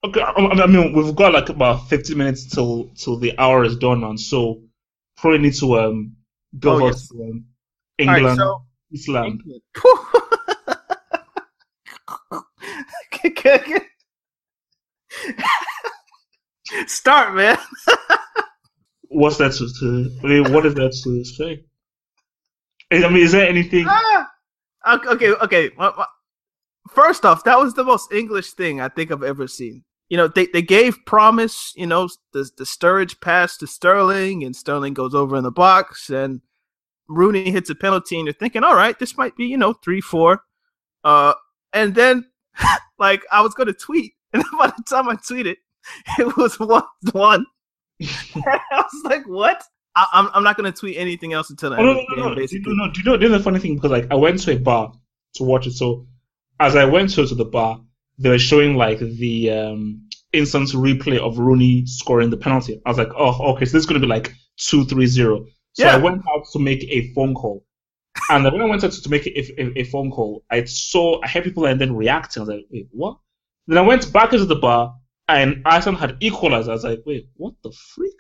Okay, I mean we've got like about fifty minutes till till the hour is done, and so probably need to um go Oh, yes. to um, England, right, so Island. Start, man. What's that to, to I mean, what is that to say? I mean, is there anything? Ah! Okay, okay, okay. Well, well, First off, that was the most English thing I think I've ever seen. You know, they, they gave promise, you know, the, the Sturridge pass to Sterling, and Sterling goes over in the box, and Rooney hits a penalty, and you're thinking, all right, this might be, you know, 3 4. Uh, and then, like, I was going to tweet, and by the time I tweeted, it was 1 1. I was like, what? I, I'm, I'm not going to tweet anything else until the Oh, end no, no, game, no, no. Do you basically. know, you know, do you know the funny thing? Because like I went to a bar to watch it. So as I went to, to the bar, they were showing like the um, instant replay of Rooney scoring the penalty. I was like, oh, okay, so this is going to be like two, three, zero. So Yeah. I went out to make a phone call. And when I went out to make a, a, a phone call, I saw, I heard people and then reacting. I was like, wait, what? Then I went back into the bar and Iceland had equalized. I was like, wait, what the freak?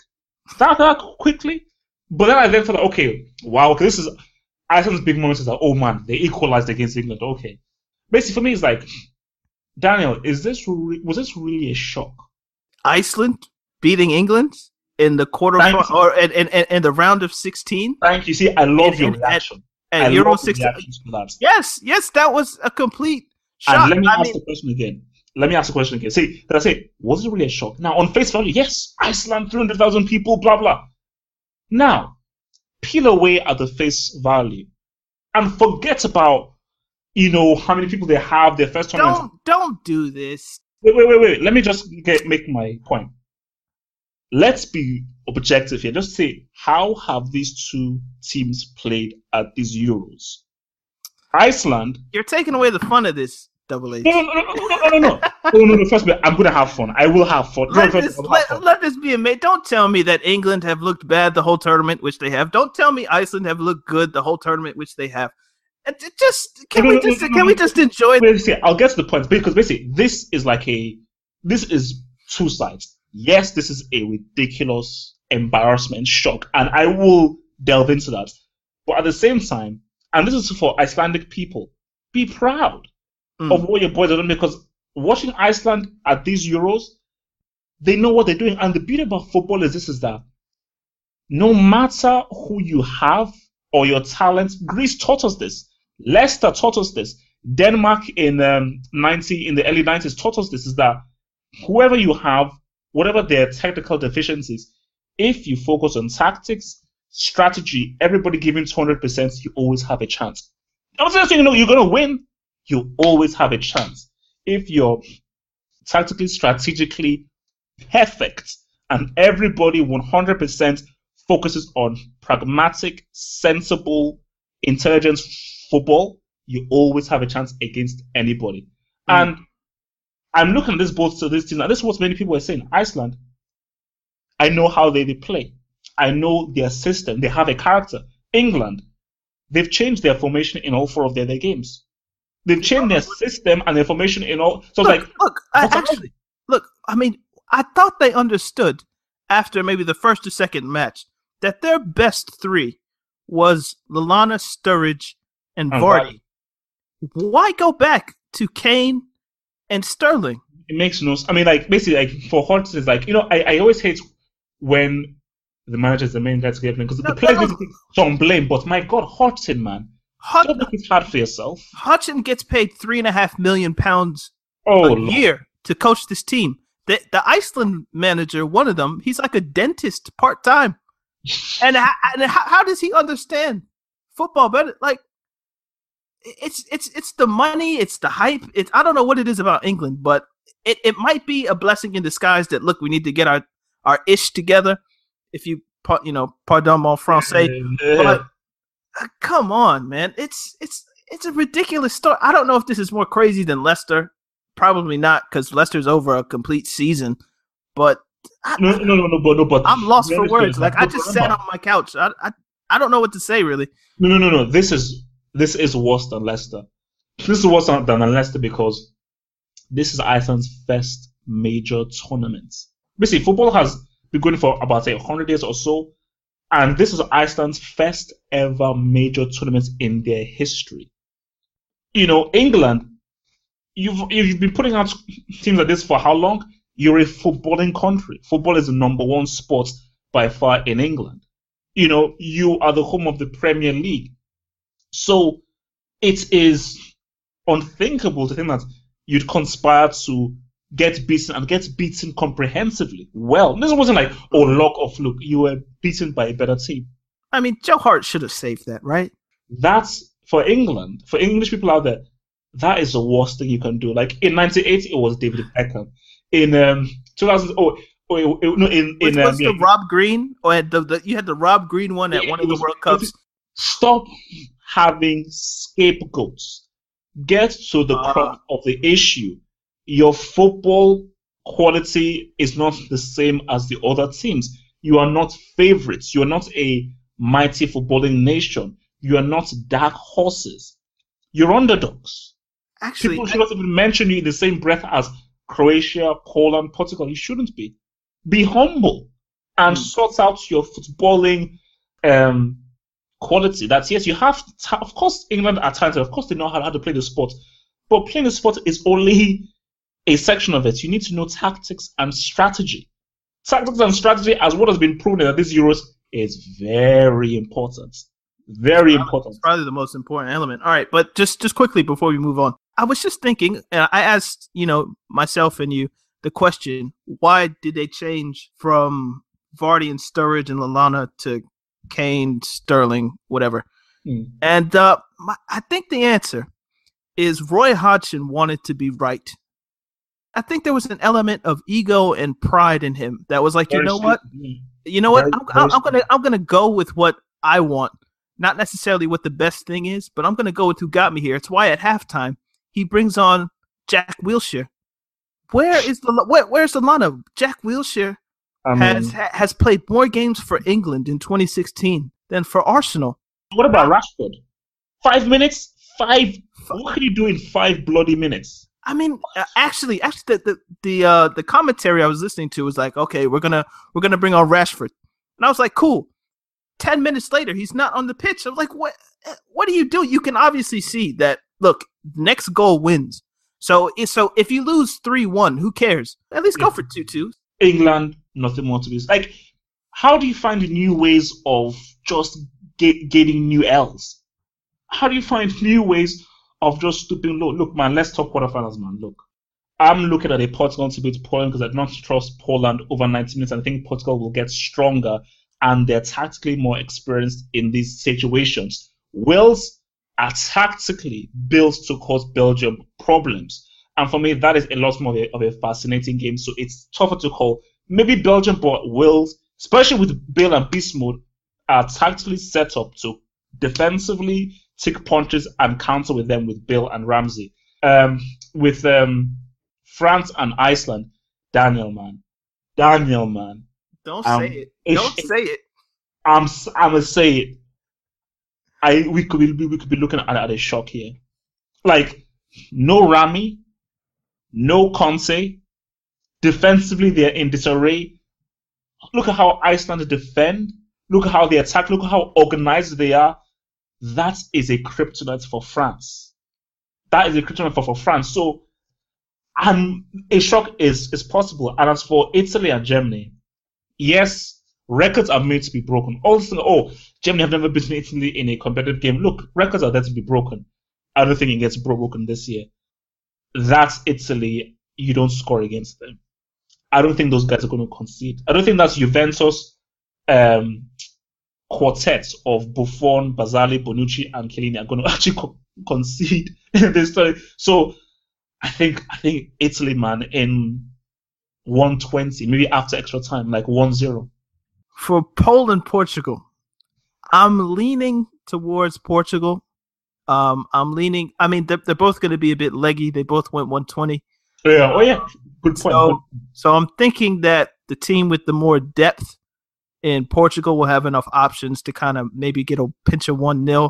That, that quickly? But then I then thought, okay, wow, okay, this is Iceland's big moment is like, oh man, they equalized against England. Okay. Basically, for me, it's like, Daniel, is this re- was this really a shock? Iceland beating England in the quarter Thank or in, in, in, the round of 16 Thank you. See, I love And- your and- reaction. at I Euro love 16. reactions to that. Yes, yes, that was a complete shock. And let me I ask mean, the question again. Let me ask the question again. See, did I say, was it really a shock? Now, on face value, yes, Iceland, 300,000 people, blah, blah. Now, peel away at the face value and forget about, you know how many people they have their first tournament. Don't don't do this. Wait wait wait wait. Let me just get, make my point. Let's be objective here. Just say how have these two teams played at these Euros? Iceland. You're taking away the fun of this double H. No, no, no, no, no, no, no. oh, no, no. First, I'm gonna have fun. I will have fun. Let, no, this, first, let, fun. let this be a mate. Don't tell me that England have looked bad the whole tournament, which they have. Don't tell me Iceland have looked good the whole tournament, which they have. It just can No, we no, just no, can we just enjoy see, I'll get to the point because basically, this is like a, this is two sides. Yes, this is a ridiculous embarrassment, shock, and I will delve into that. But at the same time, and this is for Icelandic people, be proud Mm. of what your boys are doing because watching Iceland at these Euros, they know what they're doing. And the beauty about football is this is that no matter who you have or your talent, Greece taught us this. Leicester taught us this. Denmark in um, 90 in the early 90s taught us this is that whoever you have, whatever their technical deficiencies, if you focus on tactics, strategy, everybody giving 200%, you always have a chance. I'm not saying you know you're going to win, you always have a chance. If you're tactically, strategically perfect and everybody 100% focuses on pragmatic, sensible, intelligent football, you always have a chance against anybody. Mm. And I'm looking at this both to this team, and this is what many people are saying. Iceland, I know how they, they play. I know their system. They have a character. England, they've changed their formation in all four of their, their games. They've changed their system and their formation in all. So it's look, like, look, I, actually, look. I mean, I thought they understood after maybe the first or second match that their best three was Lallana, Sturridge, and And Vardy. Why go back to Kane and Sterling? it makes no. s- I mean, like basically, like for Hodgson, it's like you know, I, I always hate when the manager is the main guy to get blamed because No, the players no, need to take some blame. But my God, Hodgson, man, Hut- don't make it hard for yourself. Hodgson gets paid three and a half million pounds Oh, a Lord. year to coach this team. The the Iceland manager, one of them, he's like a dentist part time. And how, and how, how does he understand football better? Like it's it's it's the money, it's the hype. It's I don't know what it is about England, but it, it might be a blessing in disguise that look, we need to get our our ish together. If you you know, pardon mon français, but uh, come on, man, it's it's it's a ridiculous story. I don't know if this is more crazy than Leicester. Probably not, because Leicester's over a complete season. But I, no, no, no, no, but no, but I'm lost for words. Like I just sat on my couch. I, I I don't know what to say really. No, no, no, no. This is this is worse than Leicester. This is worse than, than Leicester because this is Iceland's first major tournament. Basically, football has been going for about say 100 years or so, and this is Iceland's first ever major tournament in their history. You know, England, you've you've been putting out teams like this for how long? You're a footballing country. Football is the number one sport by far in England. You know, you are the home of the Premier League. So it is unthinkable to think that you'd conspire to get beaten and get beaten comprehensively. Well, this wasn't like, oh, luck of fluke. You were beaten by a better team. I mean, Joe Hart should have saved that, right? That's for England, for English people out there, that is the worst thing you can do. Like in '98, it was David Beckham. In um, 2000, oh, oh no, in Which in um, was the Rob Green or the, the you had the Rob Green one at It- one of the World Cups. Stop having scapegoats. Get to the Ah. crux of the issue. Your football quality is not the same as the other teams. You are not favorites. You are not a mighty footballing nation. You are not dark horses. You're underdogs. Actually, People should not even mention you in the same breath as Croatia, Poland, Portugal. You shouldn't be. Be humble and Hmm. sort out your footballing um, quality. That's yes, you have. Of course, England are talented. Of course, they know how, how to play the sport. But playing the sport is only a section of it. You need to know tactics and strategy. Tactics and strategy, as what has been proven in these Euros, is very important. Very important. It's probably the most important element. All right, but just just quickly before we move on, I was just thinking, and I asked you know myself and you the question: Why did they change from Vardy and Sturridge and Lallana to Kane, Sterling, whatever? Hmm. And uh, my, I think the answer is Roy Hodgson wanted to be right. I think there was an element of ego and pride in him that was like, you know what? you know what? I'm, I'm, I'm gonna I'm gonna go with what I want, not necessarily what the best thing is, but I'm gonna go with who got me here. It's why at halftime he brings on Jack Wilshere. Where is the where, where's the Lana? Jack Wilshere I mean, has ha- has played more games for England in 2016 than for Arsenal. What about Rashford? Five minutes? Five? What can you do in five bloody minutes? I mean, actually, actually, the the the, uh, the commentary I was listening to was like, okay, we're gonna we're gonna bring on Rashford, and I was like, cool. Ten minutes later, he's not on the pitch. I'm like, what? uh, What do you do? You can obviously see that. Look, next goal wins. So, so if you lose three one, who cares? At least go for two two. England, nothing more to be. Like, how do you find new ways of just get, getting new L's? How do you find new ways of just stooping low? Look, man, let's talk quarterfinals, man. Look, I'm looking at a Portugal to beat Poland because I do not trust Poland over 90 minutes. I think Portugal will get stronger and they're tactically more experienced in these situations. Wales are tactically built to cause Belgium problems. And for me, that is a lot more of a, of a fascinating game. So it's tougher to call. Maybe Belgium, but Wales, especially with Bale and Beast mode, are tactically set up to defensively take punches and counter with them with Bale and Ramsey. Um, with um, France and Iceland, Daniel, man. Daniel, man. Don't Um, say it. Don't say it. I'm I'm gonna say it. I we could be we could be looking at, at a shock here. Like no Rami, no Kanté. Defensively, they're in disarray. Look at how Iceland defend. Look at how they attack. Look at how organized they are. That is a kryptonite for France. That is a kryptonite for, for France. So, um, a shock is is possible. And as for Italy and Germany, yes, records are made to be broken. Also, oh, Germany have never beaten Italy in a competitive game. Look, records are there to be broken. I don't think it gets broken this year. That's Italy. You don't score against them. I don't think those guys are going to concede. I don't think that's Juventus um, quartet of Buffon, Barzagli, Bonucci, and Chiellini are going to actually co- concede in this story. So I think I think Italy, man, in 120, maybe after extra time, like 1-0. For Poland, Portugal, I'm leaning towards Portugal. Um, I'm leaning. I mean, they're, they're both going to be a bit leggy. They both went 120. Yeah. Oh yeah. Good point. So, so I'm thinking that the team with the more depth in Portugal will have enough options to kind of maybe get a pinch of 1 0,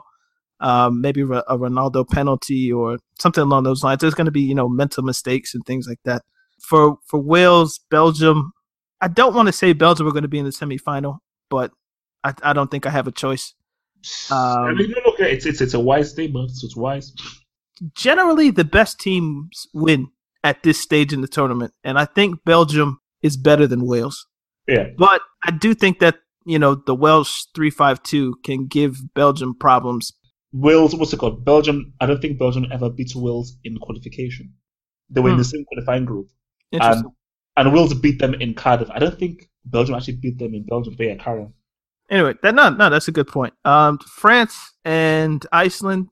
um, maybe a Ronaldo penalty or something along those lines. There's going to be, you know, mental mistakes and things like that. For, for Wales, Belgium, I don't want to say Belgium are going to be in the semifinal, but I, I don't think I have a choice. Um, I mean, look, it's, it's, it's a wise statement. It's wise. Generally, the best teams win at this stage in the tournament. And I think Belgium is better than Wales. Yeah. But I do think that, you know, the Welsh 352 can give Belgium problems. Wales, what's it called? Belgium, I don't think Belgium ever beat Wales in qualification. They were hmm. in the hmm. same qualifying group. And, and Wales beat them in Cardiff. I don't think Belgium actually beat them in Belgium, but yeah. Anyway, that no, no, that's a good point. Um, France and Iceland,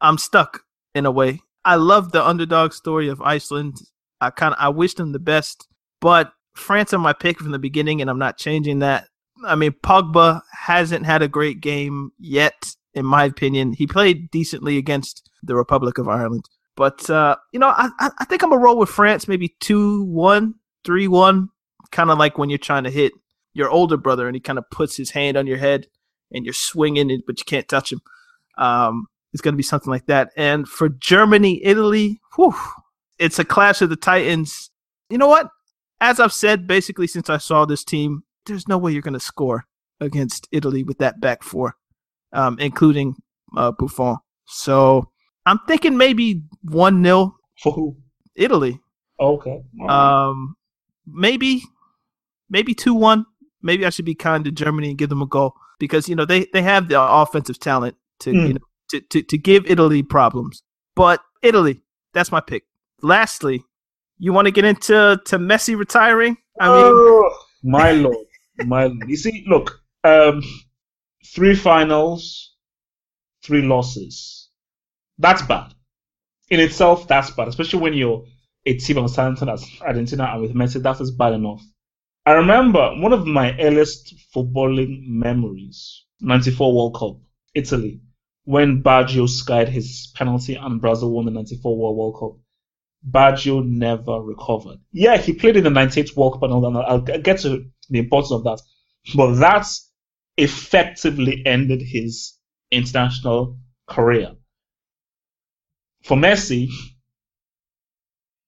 I'm stuck in a way. I love the underdog story of Iceland. I kind of I wish them the best, but France are my pick from the beginning, and I'm not changing that. I mean, Pogba hasn't had a great game yet, in my opinion. He played decently against the Republic of Ireland, but uh, you know, I I think I'm gonna roll with France, maybe two one, three one, kind of like when you're trying to hit your older brother, and he kind of puts his hand on your head, and you're swinging it, but you can't touch him. Um, it's going to be something like that. And for Germany, Italy, whew, it's a clash of the Titans. You know what? As I've said, basically since I saw this team, there's no way you're going to score against Italy with that back four, um, including uh, Buffon. So I'm thinking maybe one 0 for who? Italy. okay. Um, maybe, maybe two one. Maybe I should be kind to Germany and give them a goal because you know they they have the offensive talent to mm. you know to, to, to give Italy problems. But Italy, that's my pick. Lastly, you want to get into to Messi retiring? I mean, oh, my lord, my lord. you see, look, um, three finals, three losses. That's bad in itself. That's bad, especially when you're a team of Santon as Argentina and with Messi. That is bad enough. I remember one of my earliest footballing memories: '94 World Cup, Italy when Baggio skied his penalty and Brazil won the 94 World, World Cup. Baggio never recovered. Yeah, he played in the 98 World Cup and all that. I'll get to the importance of that. But that effectively ended his international career. For Messi,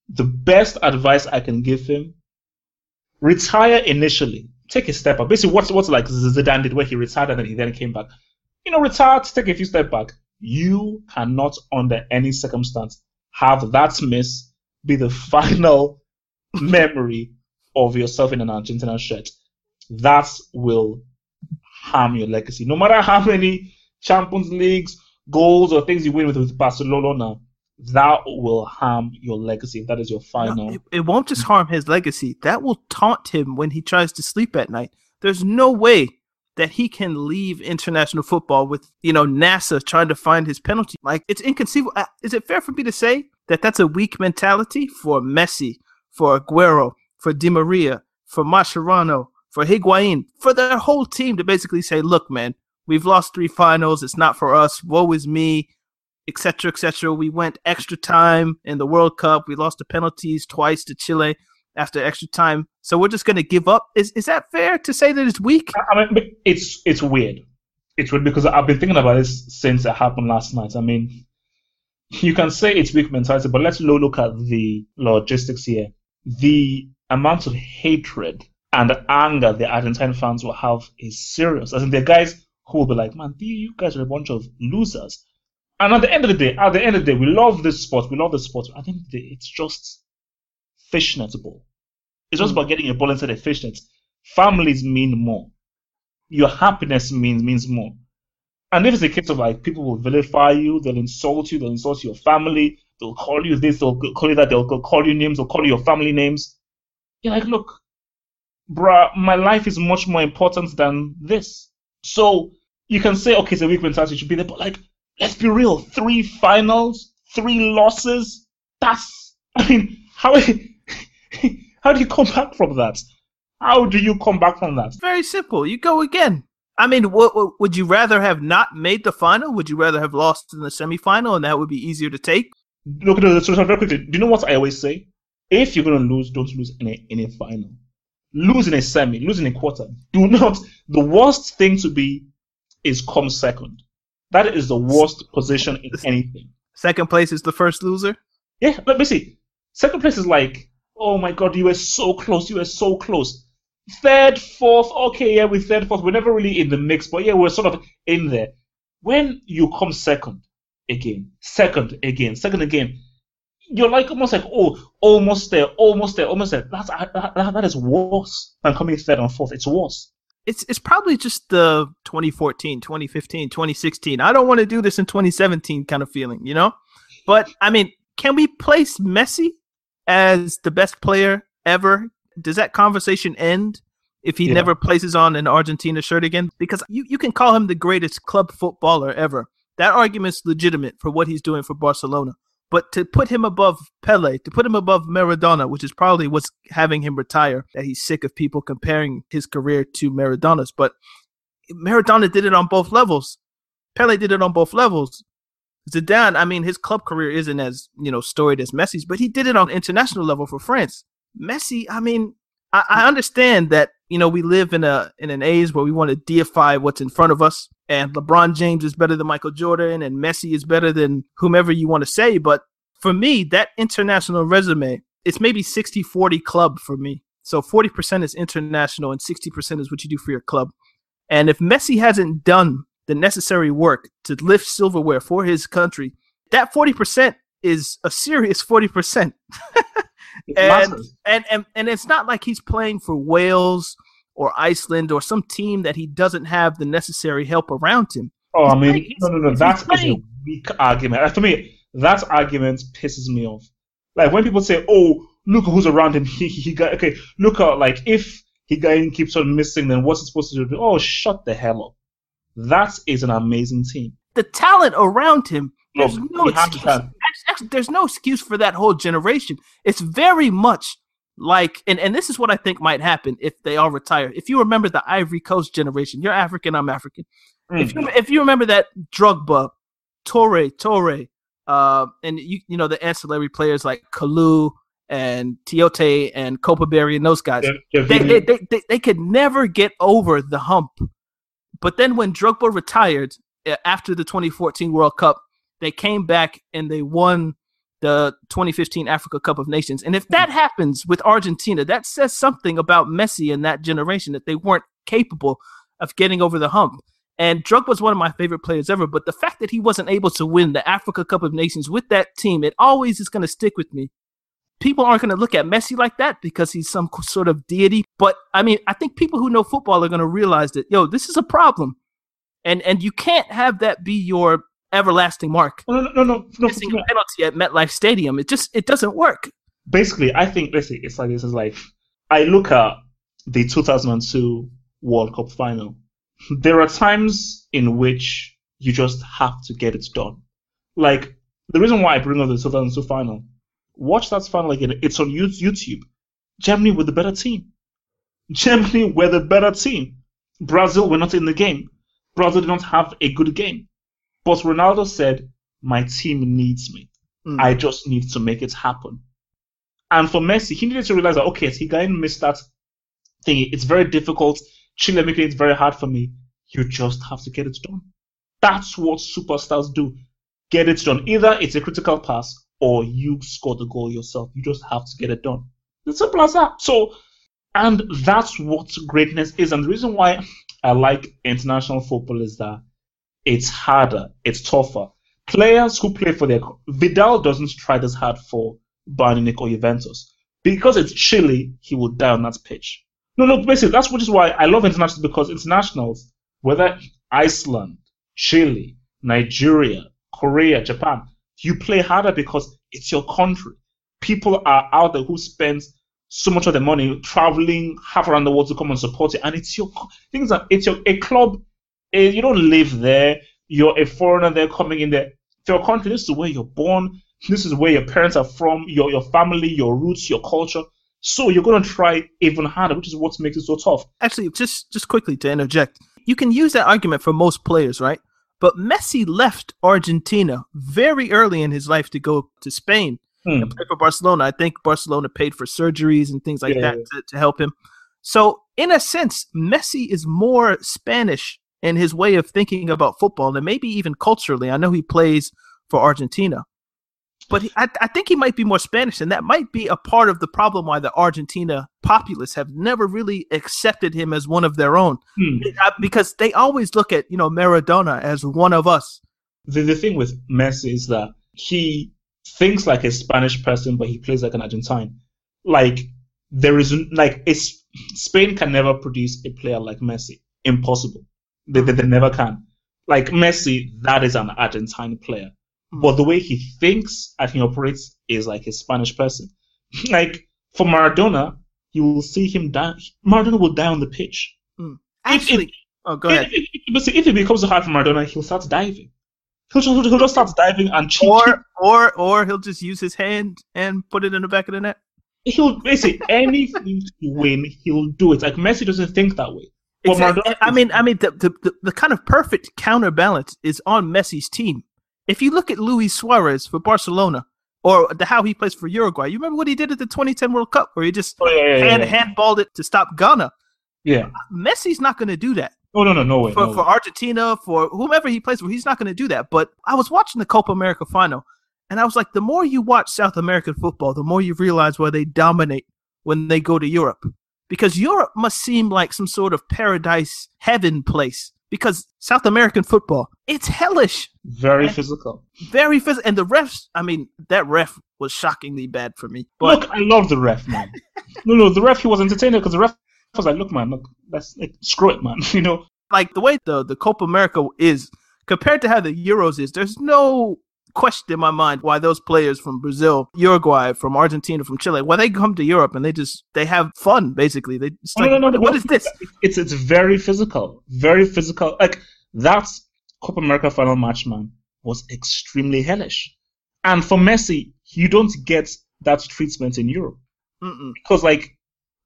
the best advice I can give him, retire initially. Take a step up. Basically, what's what's like Zidane did, where he retired and then he then came back you know, retire to take a few steps back. You cannot, under any circumstance, have that miss be the final memory of yourself in an Argentina shirt. That will harm your legacy. No matter how many Champions Leagues, goals, or things you win with, with Barcelona, that will harm your legacy. That is your final. No, it, it won't just harm his legacy. That will taunt him when he tries to sleep at night. There's no way that he can leave international football with, you know, NASA trying to find his penalty. Like, it's inconceivable. Uh, is it fair for me to say that that's a weak mentality for Messi, for Aguero, for Di Maria, for Mascherano, for Higuain, for their whole team to basically say, look, man, we've lost three finals. It's not for us. Woe is me, etc., etc. We went extra time in the World Cup. We lost the penalties twice to Chile after extra time. So we're just going to give up. Is is that fair to say that it's weak? I mean, it's it's weird. It's weird because I've been thinking about this since it happened last night. I mean, you can say it's weak mentality, but let's look at the logistics here. The amount of hatred and anger the Argentine fans will have is serious. As in, the guys who will be like, "Man, you guys are a bunch of losers." And at the end of the day, at the end of the day, we love this sport. We love the sport. I think it's just fishnet ball. It's just mm. about getting a ball inside a fishnet. Families mean more. Your happiness means means more. And if it's a case of like people will vilify you, they'll insult you, they'll insult your family, they'll call you this, they'll call you that, they'll call you names, they'll call you your family names. You're like, look, bruh, my life is much more important than this. So you can say, okay, it's a weak mentality, you should be there, but like, let's be real, three finals, three losses, that's, I mean, how, How do you come back from that? How do you come back from that? Very simple. You go again. I mean, what, what, would you rather have not made the final? Would you rather have lost in the semifinal, and that would be easier to take? Look, no, so very quickly. Do you know what I always say? If you're gonna lose, don't lose in a in a final. losing in a semi, losing a quarter. Do not. The worst thing to be is come second. That is the worst position in anything. Second place is the first loser. Yeah, but basically, second place is like, oh my god, you were so close, you were so close. Third, fourth, okay, yeah, we're third, fourth. We're never really in the mix, but yeah, we're sort of in there. When you come second again, second again, second again, you're like almost like, oh, almost there, almost there, almost there. That's that, that, that is worse than coming third and fourth. It's worse. It's it's probably just the 2014, 2015, 2016. I don't want to do this in 2017 kind of feeling, you know? But I mean, can we place Messi as the best player ever? Does that conversation end if he yeah. never places on an Argentina shirt again? Because you, you can call him the greatest club footballer ever. That argument's legitimate for what he's doing for Barcelona. But to put him above Pele, to put him above Maradona, which is probably what's having him retire, that he's sick of people comparing his career to Maradona's. But Maradona did it on both levels. Pele did it on both levels. Zidane, I mean, his club career isn't as you know storied as Messi's, but he did it on international level for France. Messi, I mean, I, I understand that you know we live in a in an age where we want to deify what's in front of us, and LeBron James is better than Michael Jordan, and Messi is better than whomever you want to say. But for me, that international resume, it's maybe 60-40 club for me. So 40% is international and 60% is what you do for your club. And if Messi hasn't done the necessary work to lift silverware for his country, that 40% is a serious 40%. and, and, and and it's not like he's playing for Wales or Iceland or some team that he doesn't have the necessary help around him. Oh, he's I mean, playing, no, no, no, that's a weak argument. Uh, for me, that argument pisses me off. Like when people say, "Oh, look who's around him," he he got okay. Look at like if he Higuain keeps on missing, then what's he supposed to do? Oh, shut the hell up. That is an amazing team. The talent around him, there's no, no excuse. There's no excuse for that whole generation. It's very much like, and, and this is what I think might happen if they all retire. If you remember the Ivory Coast generation, you're African, I'm African. Mm. If you if you remember that Drogba, Touré, Touré, uh, and you you know the ancillary players like Kalou and Tiote and Copa Barry and those guys, yeah, they, they, they, they, they could never get over the hump but then when Drogba retired eh, after the 2014 World Cup, they came back and they won the 2015 Africa Cup of Nations. And if that happens with Argentina, that says something about Messi and that generation that they weren't capable of getting over the hump. And Drogba was one of my favorite players ever, but the fact that he wasn't able to win the Africa Cup of Nations with that team, it always is going to stick with me people aren't going to look at Messi like that because he's some sort of deity. But I mean, I think people who know football are going to realize that yo, this is a problem, and and you can't have that be your everlasting mark. No, no, no, no. no Missing no. a penalty at MetLife Stadium, it just it doesn't work. Basically, I think let's it's like this is like I look at the 2002 World Cup final. There are times in which you just have to get it done. Like the reason why I bring up the 2002 final Watch that final again. It's on YouTube. Germany were the better team. Germany were the better team. Brazil were not in the game. Brazil did not have a good game. But Ronaldo said, My team needs me. Mm. I just need to make it happen. And for Messi, he needed to realize that, okay, he Higuain missed that thing. It's very difficult. Chile making it very hard for me. You just have to get it done. That's what superstars do. Get it done. Either it's a critical pass or you score the goal yourself. You just have to get it done. It's simple as that. So, and that's what greatness is. And the reason why I like international football is that it's harder, it's tougher. Players who play for their Vidal doesn't try this hard for Bayern Munich or Juventus because it's Chile. He will die on that pitch. No, no, basically that's which is why I love internationals because internationals, whether Iceland, Chile, Nigeria, Korea, Japan, you play harder because it's your country. People are out there who spend so much of their money traveling half around the world to come and support it, and it's your things that it's your a club. You don't live there. You're a foreigner there coming in there. Your country, this is where you're born. This is where your parents are from. Your your family, your roots, your culture. So you're going to try even harder, which is what makes it so tough. Actually, just just quickly to interject, you can use that argument for most players, right? But Messi left Argentina very early in his life to go to Spain hmm. and play for Barcelona. I think Barcelona paid for surgeries and things like yeah, that yeah. To, to, help him. So, in a sense, Messi is more Spanish in his way of thinking about football and maybe even culturally. I know he plays for Argentina, but he, I, I, think he might be more Spanish, and that might be a part of the problem why the Argentina populace have never really accepted him as one of their own, hmm. because they always look at you know Maradona as one of us. The the thing with Messi is that he thinks like a Spanish person, but he plays like an Argentine. Like there is like it's, Spain can never produce a player like Messi. Impossible. They, they, they never can. Like Messi, that is an Argentine player. Mm. But the way he thinks and he operates is like a Spanish person. like for Maradona, you will see him die. Maradona will die on the pitch. Mm. Actually, if, if, oh, go ahead. If, if, if it becomes hard for Maradona, he'll start diving. He'll just, he'll just start diving and cheat. Or, or, or he'll just use his hand and put it in the back of the net. He'll basically anything to win, he'll do it. Like Messi doesn't think that way. Exactly. I mean, I mean, the, the, the kind of perfect counterbalance is on Messi's team. If you look at Luis Suarez for Barcelona, or the, how he plays for Uruguay, you remember what he did at the 2010 World Cup, where he just oh, yeah, yeah, hand, yeah. handballed it to stop Ghana. Yeah, Messi's not going to do that. Oh no, no, no way. For, no for way. Argentina, for whomever he plays for, he's not going to do that. But I was watching the Copa America final, and I was like, the more you watch South American football, the more you realize where they dominate when they go to Europe because Europe must seem like some sort of paradise heaven place because South American football, it's hellish. Very and physical. Very physical. And the refs, I mean, that ref was shockingly bad for me. But... Look, I love the ref, man. no, no, the ref, he was entertaining because the ref was like, look, man, look, that's like, screw it, man. you know? Like the way the, the Copa America is compared to how the Euros is, there's no question in my mind why those players from Brazil, Uruguay, from Argentina, from Chile, why they come to Europe and they just they have fun basically. They just like, no, no, no, what is this? It's it's very physical, very physical. Like that Copa America final match, man, was extremely hellish. And for Messi, you don't get that treatment in Europe Mm-mm. because like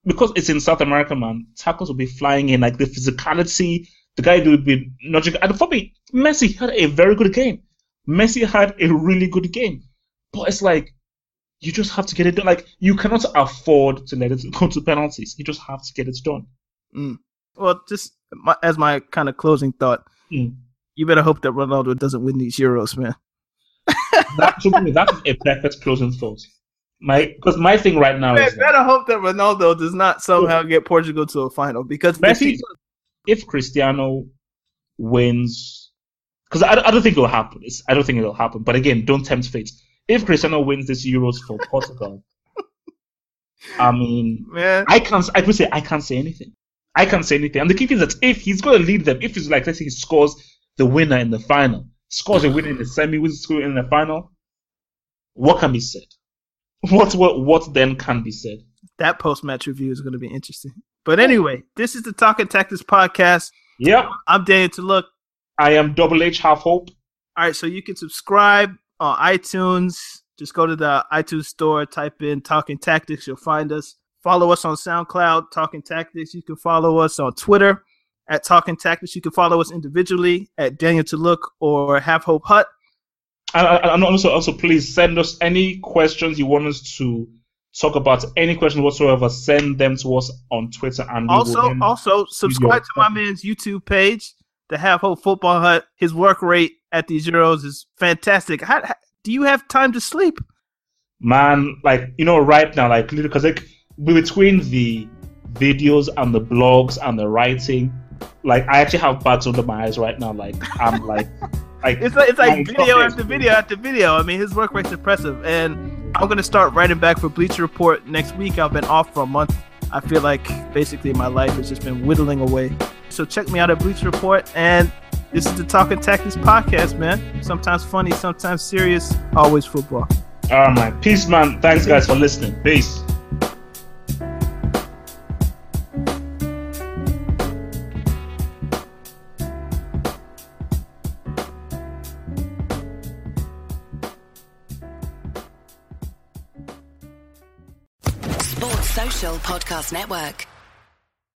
because it's in South America, man. Tackles will be flying in, like the physicality. The guy will be not. And for me, Messi had a very good game. Messi had a really good game, but it's like you just have to get it done. Like you cannot afford to let it go to penalties. You just have to get it done. Mm. Well, just my, as my kind of closing thought, mm. you better hope that Ronaldo doesn't win these Euros, man. that to me, that's a perfect closing thought. My because my thing right now man, is better hope that Ronaldo does not somehow get Portugal to a final because Messi, if Cristiano wins because I, I don't think it'll happen. It's, I don't think it'll happen. But again, don't tempt fate. If Cristiano wins this Euros for Portugal, I mean, Man. I can't. I would say I can't say anything. I can't say anything. And the key thing is that if he's going to lead them, if he's like, let's say he scores the winner in the final, scores a winner in the semi, wins the in the final, what can be said? What what what then can be said? That post match review is going to be interesting. But anyway, this is the Talking Tactics podcast. Yep. I'm Daniel to look. I am Double H Half Hope. All right, so you can subscribe on iTunes. Just go to the iTunes store, type in Talking Tactics, you'll find us. Follow us on SoundCloud, Talking Tactics. You can follow us on Twitter at Talking Tactics. You can follow us individually at Daniel to Look or Half Hope Hut. And also, also, please send us any questions you want us to talk about. Any questions whatsoever, send them to us on Twitter. And also, also subscribe to my man's YouTube page the Half Hope Football Hut. His work rate at these Euros is fantastic. How, how, do you have time to sleep? Man, like you know, right now, like because like between the videos and the blogs and the writing, like I actually have bags under my eyes right now. Like I'm like, like it's like it's like video after video after video. I mean, his work rate's impressive, and I'm gonna start writing back for Bleacher Report next week. I've been off for a month. I feel like basically my life has just been whittling away. So check me out at Bleacher Report. And this is the Talking Tactics podcast, man. Sometimes funny, sometimes serious, always football. All right, man. Peace, man. Thanks, guys, for listening. Peace. Podcast Network.